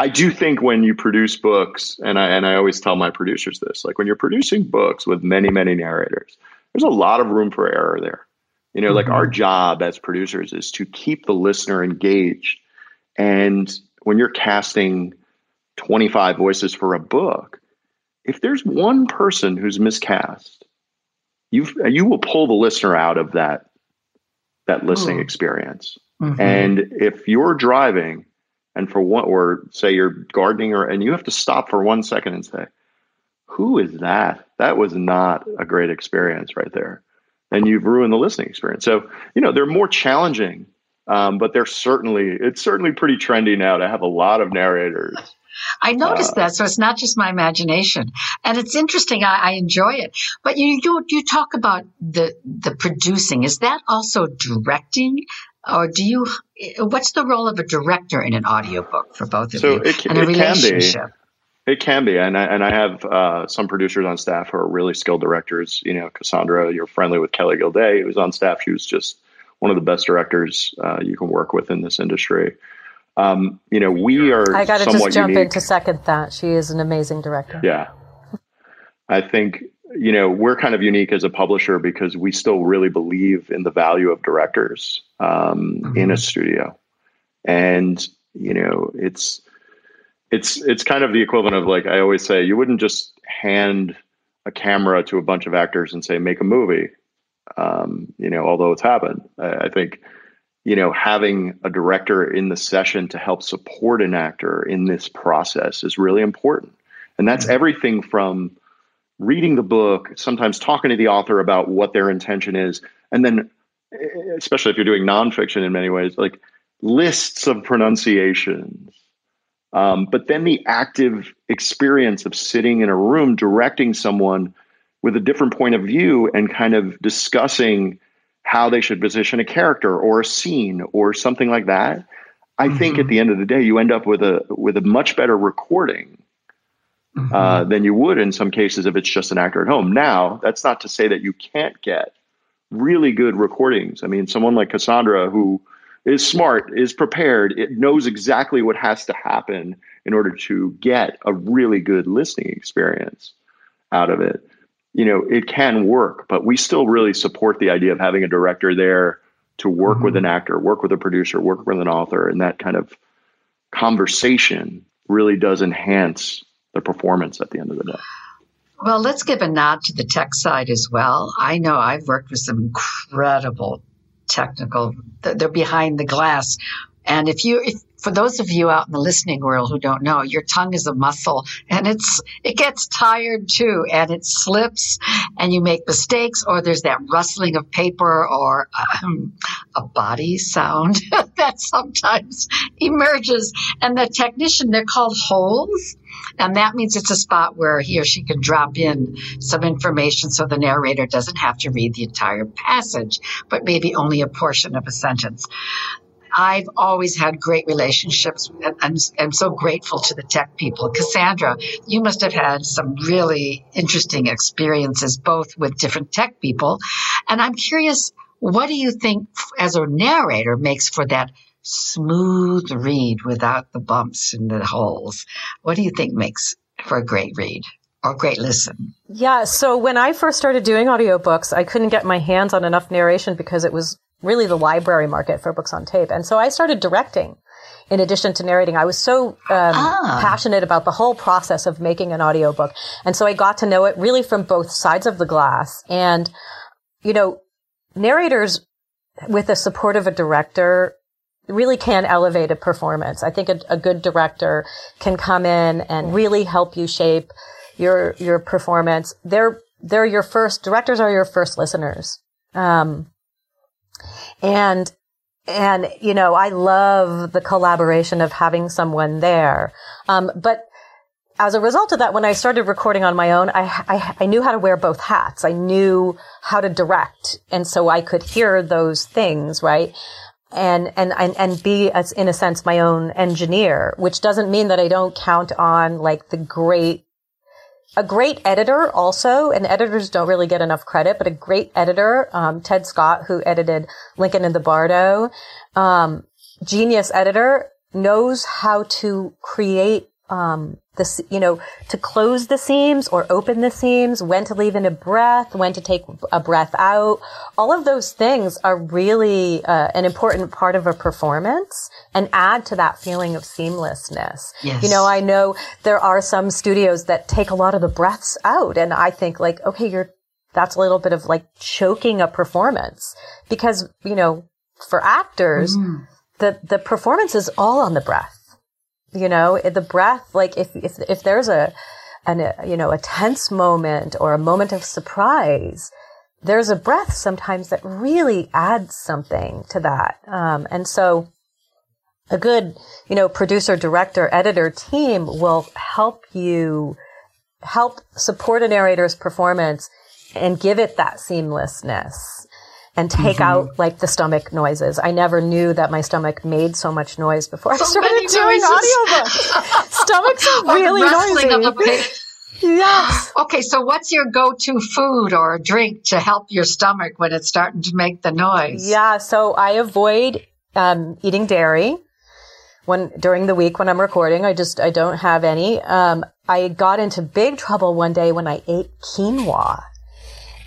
I do think when you produce books, and I and I always tell my producers this, like when you're producing books with many, many narrators, there's a lot of room for error there you know, mm-hmm. like our mm-hmm. job as producers is to keep the listener engaged. And when you're casting 25 voices for a book, if there's one person who's miscast, you you will pull the listener out of that that listening mm. experience. Mm-hmm. And if you're driving and for one or say you're gardening or and you have to stop for one second and say, who is that? That was not a great experience right there and you've ruined the listening experience. So, you know, they're more challenging Um, but they're certainly it's certainly pretty trendy now to have a lot of narrators. I noticed uh, that, so it's not just my imagination, and it's interesting. I, I, enjoy it. But you, you you talk about the the producing. Is that also directing, or do you? What's the role of a director in an audiobook for both of so you? It, and a it relationship. Can be. It can be, and I, and I have uh, some producers on staff who are really skilled directors. You know, Cassandra, you're friendly with Kelly Gildea, who's on staff. She was just one of the best directors uh, you can work with in this industry. Um, you know, we are. I got to just jump unique. in to second that. She is an amazing director. Yeah, I think you know we're kind of unique as a publisher because we still really believe in the value of directors um, mm-hmm. in a studio, and you know, it's it's it's kind of the equivalent of like I always say, you wouldn't just hand a camera to a bunch of actors and say make a movie. Um, you know, although it's happened, I, I think you know, having a director in the session to help support an actor in this process is really important. And that's mm-hmm. everything from reading the book, sometimes talking to the author about what their intention is, and then, especially if you're doing nonfiction in many ways, like lists of pronunciations. Um, but then the active experience of sitting in a room directing someone with a different point of view and kind of discussing how they should position a character or a scene or something like that. I mm-hmm. think at the end of the day, you end up with a with a much better recording mm-hmm. uh, than you would in some cases if it's just an actor at home. Now, that's not to say that you can't get really good recordings. I mean, someone like Cassandra who is smart, is prepared, it knows exactly what has to happen in order to get a really good listening experience out of it you know, it can work, but we still really support the idea of having a director there to work mm-hmm. with an actor, work with a producer, work with an author, and that kind of conversation really does enhance the performance at the end of the day. Well, let's give a nod to the tech side as well. I know I've worked with some incredible technical, they're behind the glass. And if you, if for those of you out in the listening world who don't know, your tongue is a muscle and it's, it gets tired too and it slips and you make mistakes or there's that rustling of paper or um, a body sound that sometimes emerges. And the technician, they're called holes. And that means it's a spot where he or she can drop in some information so the narrator doesn't have to read the entire passage, but maybe only a portion of a sentence. I've always had great relationships. I'm, I'm so grateful to the tech people. Cassandra, you must have had some really interesting experiences, both with different tech people. And I'm curious, what do you think as a narrator makes for that smooth read without the bumps and the holes? What do you think makes for a great read? or great listen? Yeah, so when I first started doing audiobooks, I couldn't get my hands on enough narration because it was really the library market for books on tape. And so I started directing in addition to narrating. I was so um, ah. passionate about the whole process of making an audiobook. And so I got to know it really from both sides of the glass. And, you know, narrators with the support of a director really can elevate a performance. I think a, a good director can come in and really help you shape your, your performance. They're, they're your first, directors are your first listeners. Um, and, and, you know, I love the collaboration of having someone there. Um, but as a result of that, when I started recording on my own, I, I, I, knew how to wear both hats. I knew how to direct. And so I could hear those things, right? And, and, and, and be, as, in a sense, my own engineer, which doesn't mean that I don't count on like the great a great editor also, and editors don't really get enough credit, but a great editor, um, Ted Scott, who edited Lincoln and the Bardo, um, genius editor, knows how to create um, the, you know, to close the seams or open the seams, when to leave in a breath, when to take a breath out. All of those things are really uh, an important part of a performance and add to that feeling of seamlessness. Yes. You know, I know there are some studios that take a lot of the breaths out and I think like, okay, you're, that's a little bit of like choking a performance because, you know, for actors, mm. the, the performance is all on the breath you know, the breath, like if, if, if there's a, an, a, you know, a tense moment or a moment of surprise, there's a breath sometimes that really adds something to that. Um, and so a good, you know, producer, director, editor team will help you help support a narrator's performance and give it that seamlessness and take mm-hmm. out like the stomach noises. I never knew that my stomach made so much noise before so I started doing audiobooks. Stomachs are really noisy. Yes. Okay, so what's your go-to food or drink to help your stomach when it's starting to make the noise? Yeah, so I avoid um, eating dairy when during the week when I'm recording. I just I don't have any. Um, I got into big trouble one day when I ate quinoa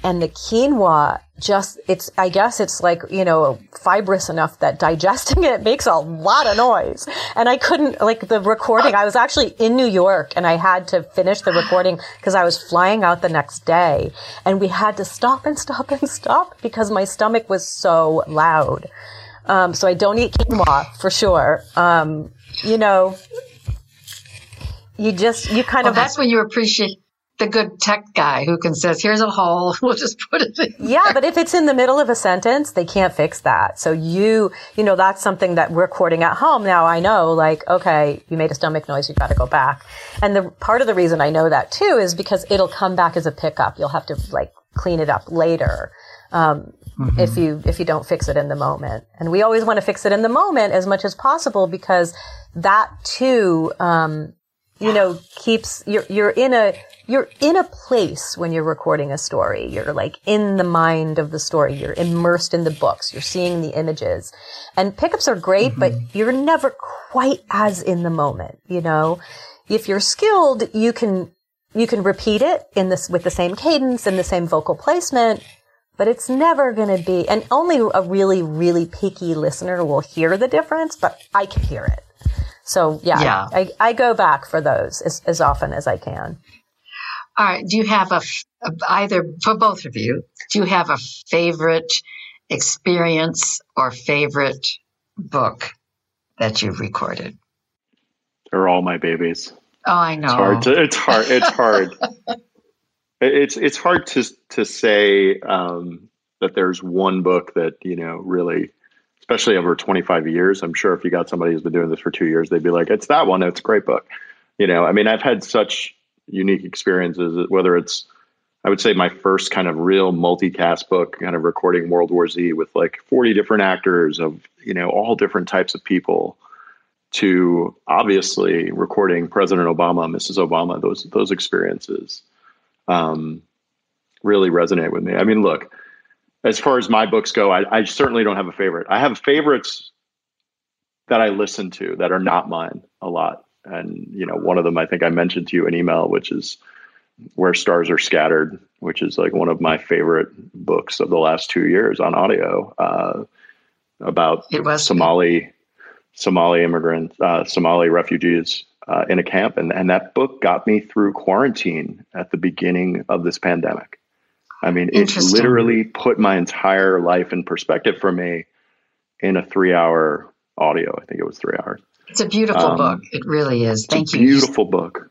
and the quinoa just it's i guess it's like you know fibrous enough that digesting it makes a lot of noise. And i couldn't like the recording i was actually in new york and i had to finish the recording because i was flying out the next day. And we had to stop and stop and stop because my stomach was so loud. Um, so i don't eat quinoa for sure. Um, you know you just you kind well, of that's when you appreciate the good tech guy who can says, here's a hole. We'll just put it in. Yeah. But if it's in the middle of a sentence, they can't fix that. So you, you know, that's something that we're recording at home. Now I know like, okay, you made a stomach noise. You've got to go back. And the part of the reason I know that too is because it'll come back as a pickup. You'll have to like clean it up later. Um, mm-hmm. if you, if you don't fix it in the moment. And we always want to fix it in the moment as much as possible because that too, um, you know, keeps, you're, you're in a, you're in a place when you're recording a story. You're like in the mind of the story. You're immersed in the books. You're seeing the images. And pickups are great, mm-hmm. but you're never quite as in the moment, you know? If you're skilled, you can, you can repeat it in this, with the same cadence and the same vocal placement, but it's never going to be, and only a really, really picky listener will hear the difference, but I can hear it. So yeah, yeah. I, I go back for those as, as often as I can. All right. Do you have a, a, either for both of you? Do you have a favorite experience or favorite book that you've recorded? They're all my babies. Oh, I know. It's hard. To, it's hard. It's hard. it's it's hard to to say um, that there's one book that you know really, especially over 25 years. I'm sure if you got somebody who's been doing this for two years, they'd be like, "It's that one. It's a great book." You know, I mean, I've had such unique experiences, whether it's, I would say my first kind of real multicast book, kind of recording World War Z with like 40 different actors of, you know, all different types of people to obviously recording President Obama, Mrs. Obama, those, those experiences, um, really resonate with me. I mean, look, as far as my books go, I, I certainly don't have a favorite. I have favorites that I listen to that are not mine a lot. And you know one of them i think i mentioned to you in email which is where stars are scattered which is like one of my favorite books of the last two years on audio uh, about somali somali immigrants uh, somali refugees uh, in a camp. And, and that book got me through quarantine at the beginning of this pandemic i mean it literally put my entire life in perspective for me in a three hour audio i think it was three hours it's a beautiful um, book. It really is. Thank you. Beautiful book.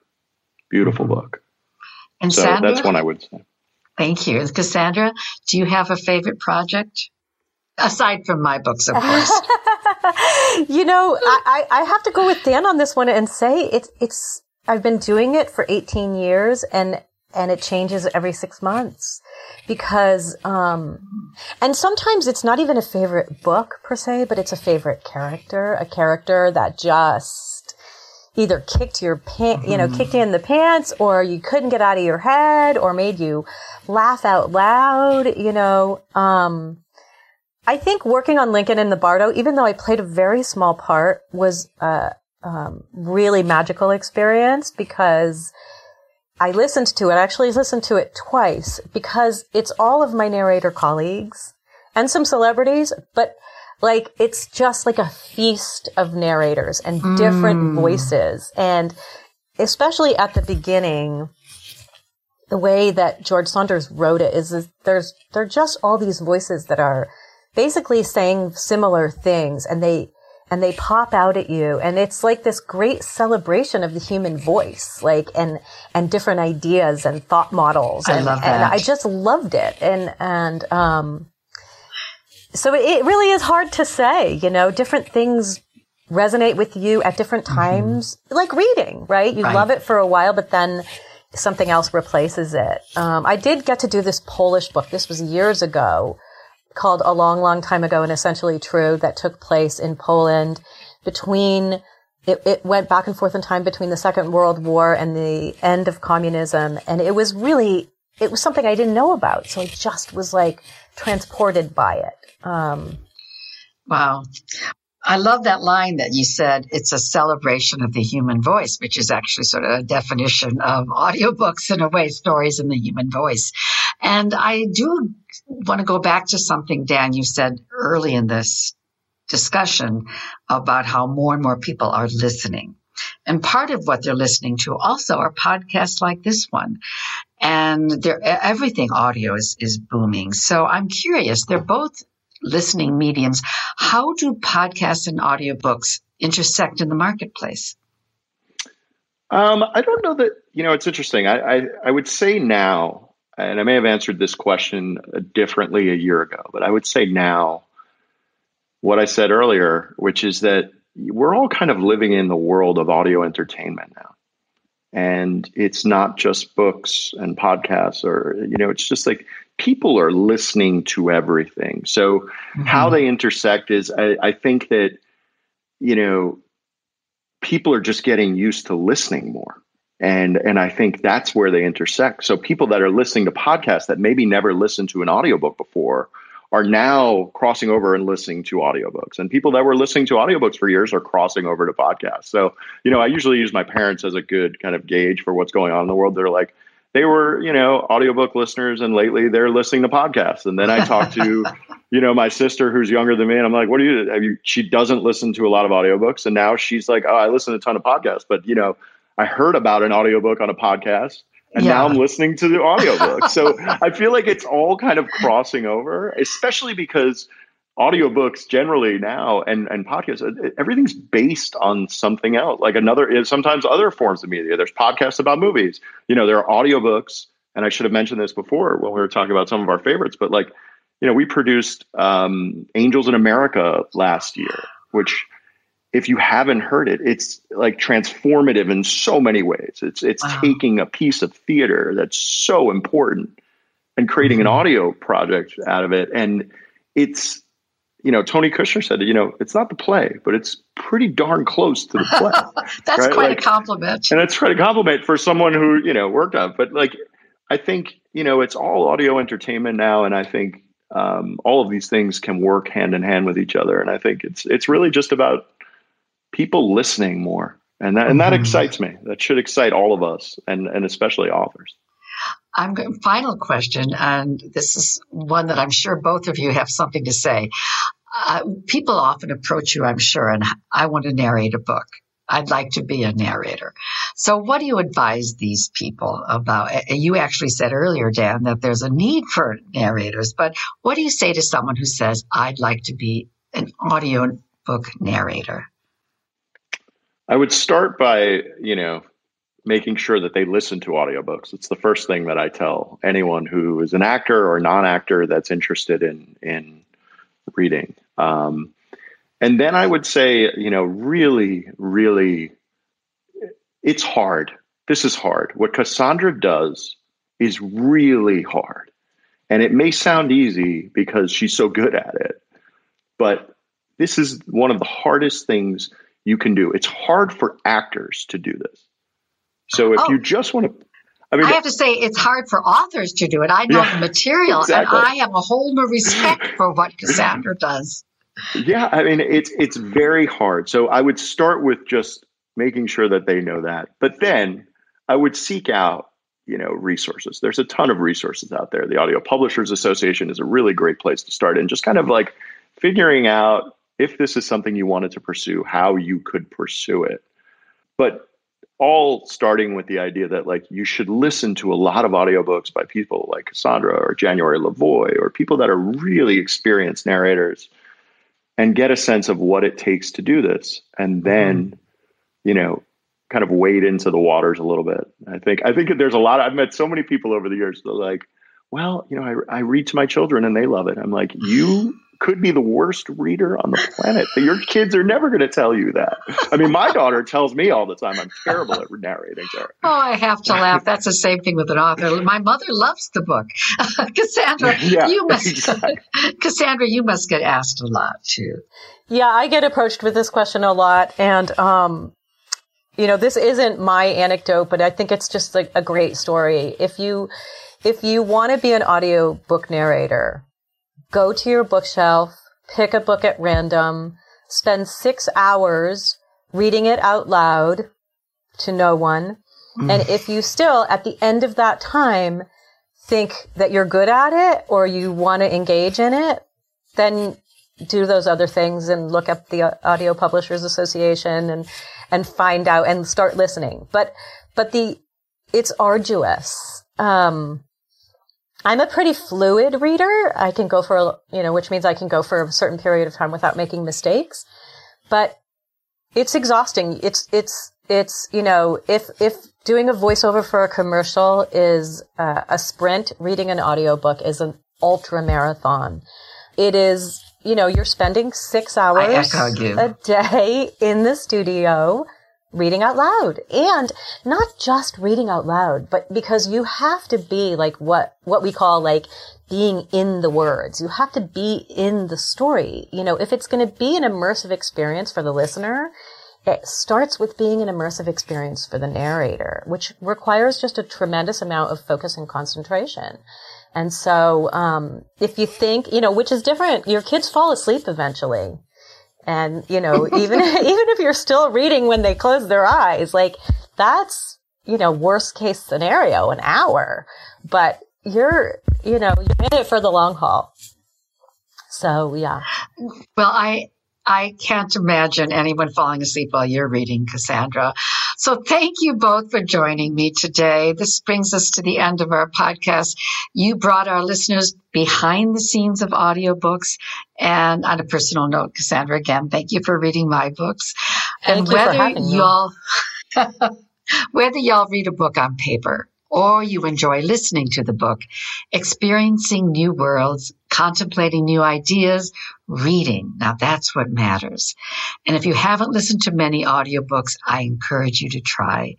Beautiful mm-hmm. book. And so Sandra, that's one I would say. Thank you. Cassandra, do you have a favorite project? Aside from my books, of course. you know, I, I have to go with Dan on this one and say it's it's I've been doing it for 18 years and and it changes every six months because um, and sometimes it's not even a favorite book per se but it's a favorite character a character that just either kicked your pant you know mm-hmm. kicked you in the pants or you couldn't get out of your head or made you laugh out loud you know um, i think working on lincoln in the bardo even though i played a very small part was a um, really magical experience because I listened to it. I actually listened to it twice because it's all of my narrator colleagues and some celebrities, but like it's just like a feast of narrators and different mm. voices. And especially at the beginning, the way that George Saunders wrote it is, is there's, there are just all these voices that are basically saying similar things and they, and they pop out at you and it's like this great celebration of the human voice like and and different ideas and thought models and, I love that. and I just loved it and and um so it really is hard to say you know different things resonate with you at different mm-hmm. times mm-hmm. like reading right you right. love it for a while but then something else replaces it um, I did get to do this Polish book this was years ago called A Long, Long Time Ago and Essentially True that took place in Poland between it, it, went back and forth in time between the Second World War and the end of communism. And it was really, it was something I didn't know about. So I just was like transported by it. Um, wow. I love that line that you said it's a celebration of the human voice, which is actually sort of a definition of audiobooks in a way, stories in the human voice. And I do want to go back to something, Dan, you said early in this discussion about how more and more people are listening. And part of what they're listening to also are podcasts like this one. And everything audio is, is booming. So I'm curious, they're both listening mediums. How do podcasts and audiobooks intersect in the marketplace? Um, I don't know that, you know, it's interesting. I, I, I would say now, and I may have answered this question differently a year ago, but I would say now what I said earlier, which is that we're all kind of living in the world of audio entertainment now. And it's not just books and podcasts, or, you know, it's just like people are listening to everything. So mm-hmm. how they intersect is I, I think that, you know, people are just getting used to listening more. And and I think that's where they intersect. So people that are listening to podcasts that maybe never listened to an audiobook before are now crossing over and listening to audiobooks. And people that were listening to audiobooks for years are crossing over to podcasts. So, you know, I usually use my parents as a good kind of gauge for what's going on in the world. They're like, they were, you know, audiobook listeners and lately they're listening to podcasts. And then I talk to, you know, my sister who's younger than me and I'm like, what do you, have you, she doesn't listen to a lot of audiobooks. And now she's like, oh, I listen to a ton of podcasts, but you know, I heard about an audiobook on a podcast and yeah. now I'm listening to the audiobook. so I feel like it's all kind of crossing over, especially because audiobooks generally now and, and podcasts, everything's based on something else. Like another, is sometimes other forms of media. There's podcasts about movies. You know, there are audiobooks, and I should have mentioned this before when we were talking about some of our favorites, but like, you know, we produced um, Angels in America last year, which if you haven't heard it, it's like transformative in so many ways. It's it's wow. taking a piece of theater that's so important and creating mm-hmm. an audio project out of it. And it's you know, Tony Kushner said, you know, it's not the play, but it's pretty darn close to the play. That's right? quite like, a compliment. And it's quite a compliment for someone who, you know, worked on. But like, I think, you know, it's all audio entertainment now. And I think um, all of these things can work hand in hand with each other. And I think it's, it's really just about people listening more. And that, and that mm-hmm. excites me. That should excite all of us and, and especially authors. I'm going, final question, and this is one that I'm sure both of you have something to say. Uh, people often approach you, I'm sure, and I want to narrate a book. I'd like to be a narrator. So, what do you advise these people about? You actually said earlier, Dan, that there's a need for narrators, but what do you say to someone who says, I'd like to be an audio book narrator? I would start by, you know, making sure that they listen to audiobooks. It's the first thing that I tell anyone who is an actor or non-actor that's interested in in reading. Um, and then I would say, you know, really, really, it's hard. This is hard. What Cassandra does is really hard. And it may sound easy because she's so good at it, but this is one of the hardest things you can do. It's hard for actors to do this. So if oh. you just want to, I mean, I have to say it's hard for authors to do it. I know yeah, the material, exactly. and I have a whole new respect for what Cassandra does. Yeah, I mean it's it's very hard. So I would start with just making sure that they know that, but then I would seek out you know resources. There's a ton of resources out there. The Audio Publishers Association is a really great place to start, and just kind of like figuring out if this is something you wanted to pursue, how you could pursue it. But all starting with the idea that like you should listen to a lot of audiobooks by people like Cassandra or January LaVoy or people that are really experienced narrators and get a sense of what it takes to do this and then mm-hmm. you know kind of wade into the waters a little bit i think i think there's a lot of, i've met so many people over the years that are like well you know I, I read to my children and they love it i'm like you could be the worst reader on the planet. But your kids are never going to tell you that. I mean, my daughter tells me all the time I'm terrible at narrating to her. Oh, I have to laugh. That's the same thing with an author. My mother loves the book. Cassandra, yeah, you must exactly. Cassandra, you must get asked a lot too. Yeah, I get approached with this question a lot and um you know, this isn't my anecdote, but I think it's just like a great story. If you if you want to be an audio book narrator, go to your bookshelf, pick a book at random, spend six hours reading it out loud to no one. Mm. And if you still, at the end of that time, think that you're good at it or you want to engage in it, then do those other things and look up the Audio Publishers Association and, and find out and start listening. But, but the, it's arduous. Um, I'm a pretty fluid reader. I can go for, a, you know, which means I can go for a certain period of time without making mistakes. But it's exhausting. It's, it's, it's, you know, if, if doing a voiceover for a commercial is uh, a sprint, reading an audiobook is an ultra marathon. It is, you know, you're spending six hours a day in the studio reading out loud and not just reading out loud, but because you have to be like what, what we call like being in the words. You have to be in the story. You know, if it's going to be an immersive experience for the listener, it starts with being an immersive experience for the narrator, which requires just a tremendous amount of focus and concentration. And so, um, if you think, you know, which is different, your kids fall asleep eventually. And, you know, even, even if you're still reading when they close their eyes, like that's, you know, worst case scenario, an hour, but you're, you know, you're in it for the long haul. So yeah. Well, I, I can't imagine anyone falling asleep while you're reading, Cassandra. So thank you both for joining me today. This brings us to the end of our podcast. You brought our listeners behind the scenes of audiobooks. And on a personal note, Cassandra, again, thank you for reading my books. Thank and whether y'all, whether y'all read a book on paper or you enjoy listening to the book, experiencing new worlds, contemplating new ideas, reading. Now that's what matters. And if you haven't listened to many audiobooks, I encourage you to try.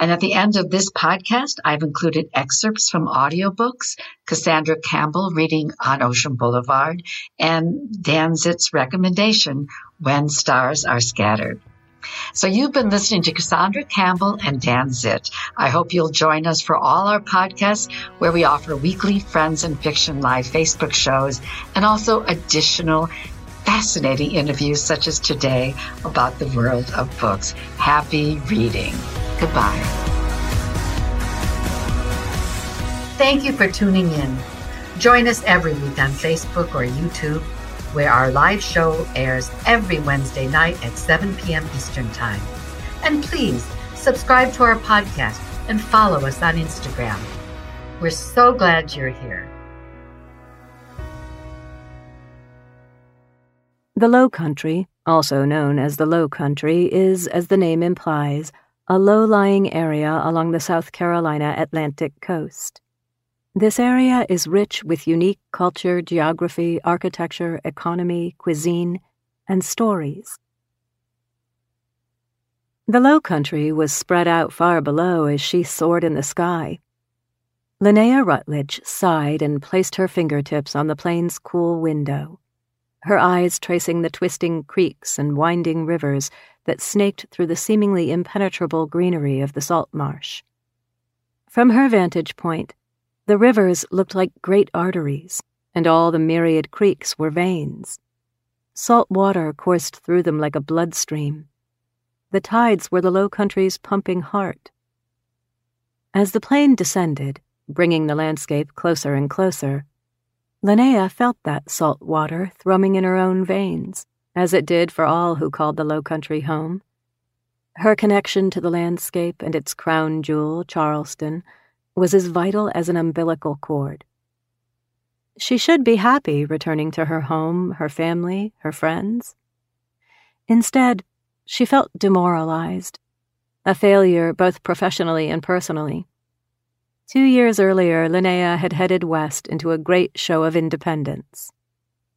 And at the end of this podcast, I've included excerpts from audiobooks, Cassandra Campbell reading on Ocean Boulevard, and Dan Zitt's recommendation, When Stars Are Scattered. So you've been listening to Cassandra Campbell and Dan Zitt. I hope you'll join us for all our podcasts where we offer weekly Friends and Fiction live Facebook shows and also additional fascinating interviews such as today about the world of books. Happy reading. Goodbye. Thank you for tuning in. Join us every week on Facebook or YouTube where our live show airs every Wednesday night at 7 p.m. Eastern Time. And please subscribe to our podcast and follow us on Instagram. We're so glad you're here. The Low Country, also known as the Low Country, is, as the name implies, a low lying area along the South Carolina Atlantic coast. This area is rich with unique culture, geography, architecture, economy, cuisine, and stories. The low country was spread out far below as she soared in the sky. Linnea Rutledge sighed and placed her fingertips on the plane's cool window, her eyes tracing the twisting creeks and winding rivers that snaked through the seemingly impenetrable greenery of the salt marsh. From her vantage point, the rivers looked like great arteries, and all the myriad creeks were veins. Salt water coursed through them like a bloodstream. The tides were the low country's pumping heart. As the plane descended, bringing the landscape closer and closer, Linnea felt that salt water thrumming in her own veins, as it did for all who called the low country home. Her connection to the landscape and its crown jewel, Charleston, was as vital as an umbilical cord. She should be happy returning to her home, her family, her friends. Instead, she felt demoralized, a failure both professionally and personally. Two years earlier, Linnea had headed west into a great show of independence.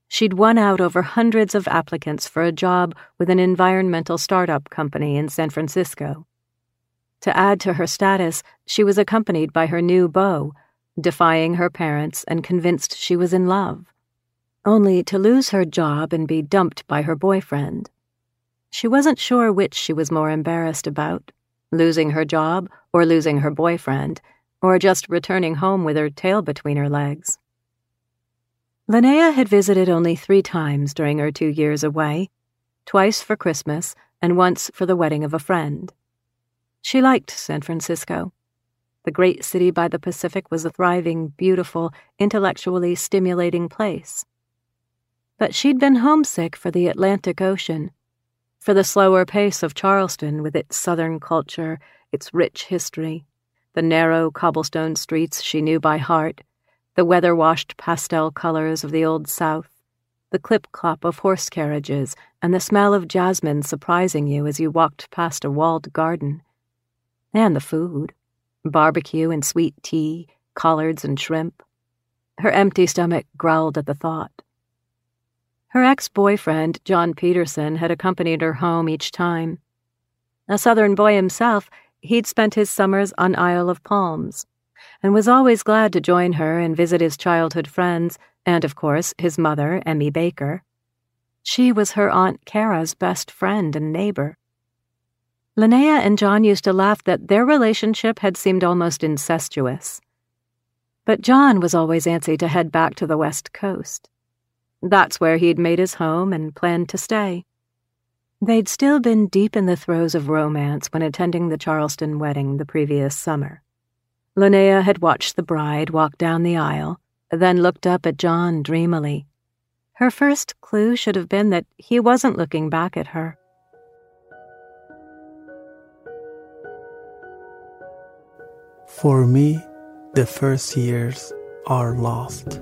She'd won out over hundreds of applicants for a job with an environmental startup company in San Francisco. To add to her status, she was accompanied by her new beau, defying her parents and convinced she was in love, only to lose her job and be dumped by her boyfriend. She wasn't sure which she was more embarrassed about losing her job or losing her boyfriend, or just returning home with her tail between her legs. Linnea had visited only three times during her two years away twice for Christmas and once for the wedding of a friend. She liked San Francisco. The great city by the Pacific was a thriving, beautiful, intellectually stimulating place. But she'd been homesick for the Atlantic Ocean, for the slower pace of Charleston with its southern culture, its rich history, the narrow cobblestone streets she knew by heart the weather washed pastel colors of the Old South, the clip clop of horse carriages, and the smell of jasmine surprising you as you walked past a walled garden. And the food barbecue and sweet tea, collards and shrimp. Her empty stomach growled at the thought. Her ex boyfriend, John Peterson, had accompanied her home each time. A Southern boy himself, he'd spent his summers on Isle of Palms and was always glad to join her and visit his childhood friends, and, of course, his mother, Emmy Baker. She was her Aunt Cara's best friend and neighbor. Linnea and John used to laugh that their relationship had seemed almost incestuous. But John was always antsy to head back to the West Coast. That's where he'd made his home and planned to stay. They'd still been deep in the throes of romance when attending the Charleston wedding the previous summer. Linnea had watched the bride walk down the aisle, then looked up at John dreamily. Her first clue should have been that he wasn't looking back at her. For me, the first years are lost.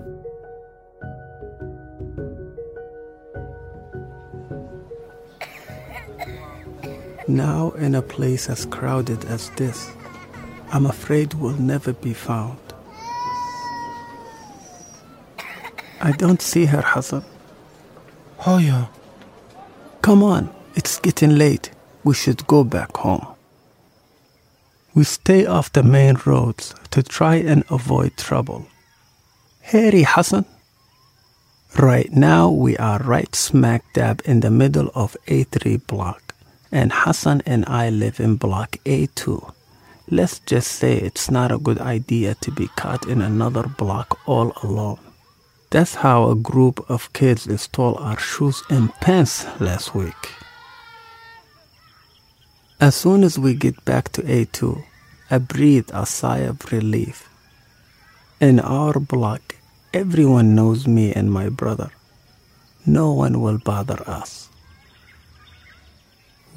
Now, in a place as crowded as this, I'm afraid we'll never be found. I don't see her, Hassan. Oh, yeah. Come on, it's getting late. We should go back home. We stay off the main roads to try and avoid trouble. Harry Hassan. Right now, we are right smack dab in the middle of A3 block, and Hassan and I live in block A2. Let's just say it's not a good idea to be caught in another block all alone. That's how a group of kids stole our shoes and pants last week. As soon as we get back to A2, I breathe a sigh of relief. In our block, everyone knows me and my brother. No one will bother us.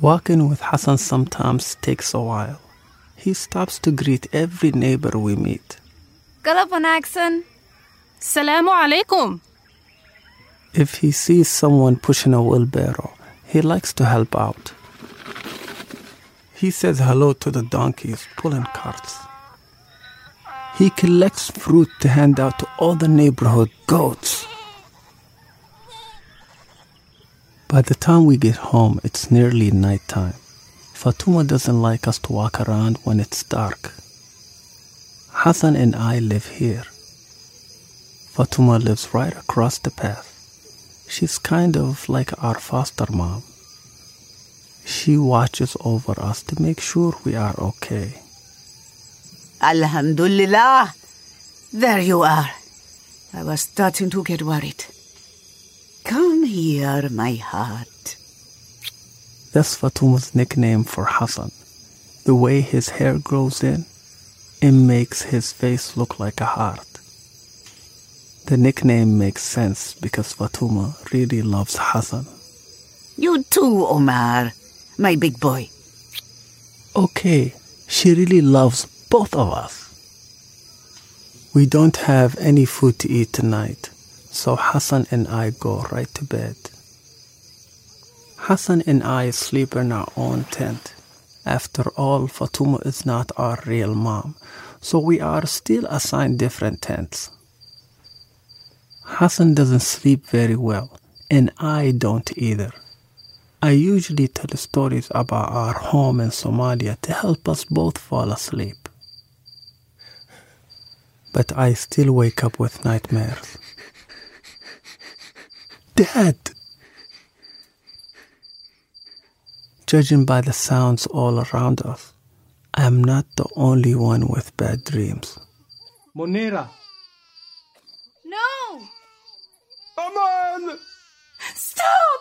Walking with Hassan sometimes takes a while. He stops to greet every neighbor we meet. Wanaagsan. Salamu alaikum. If he sees someone pushing a wheelbarrow, he likes to help out. He says hello to the donkeys pulling carts. He collects fruit to hand out to all the neighborhood goats. By the time we get home, it's nearly nighttime. Fatuma doesn't like us to walk around when it's dark. Hassan and I live here. Fatuma lives right across the path. She's kind of like our foster mom. She watches over us to make sure we are okay. Alhamdulillah. There you are. I was starting to get worried. Come here, my heart. That's Fatuma's nickname for Hassan. The way his hair grows in, it makes his face look like a heart. The nickname makes sense because Fatuma really loves Hassan. You too, Omar, my big boy. Okay, she really loves both of us. We don't have any food to eat tonight, so Hassan and I go right to bed. Hassan and I sleep in our own tent. After all, Fatuma is not our real mom, so we are still assigned different tents. Hassan doesn't sleep very well, and I don't either. I usually tell stories about our home in Somalia to help us both fall asleep. But I still wake up with nightmares. Dad! Judging by the sounds all around us, I am not the only one with bad dreams. Monera! No! Aman! Stop!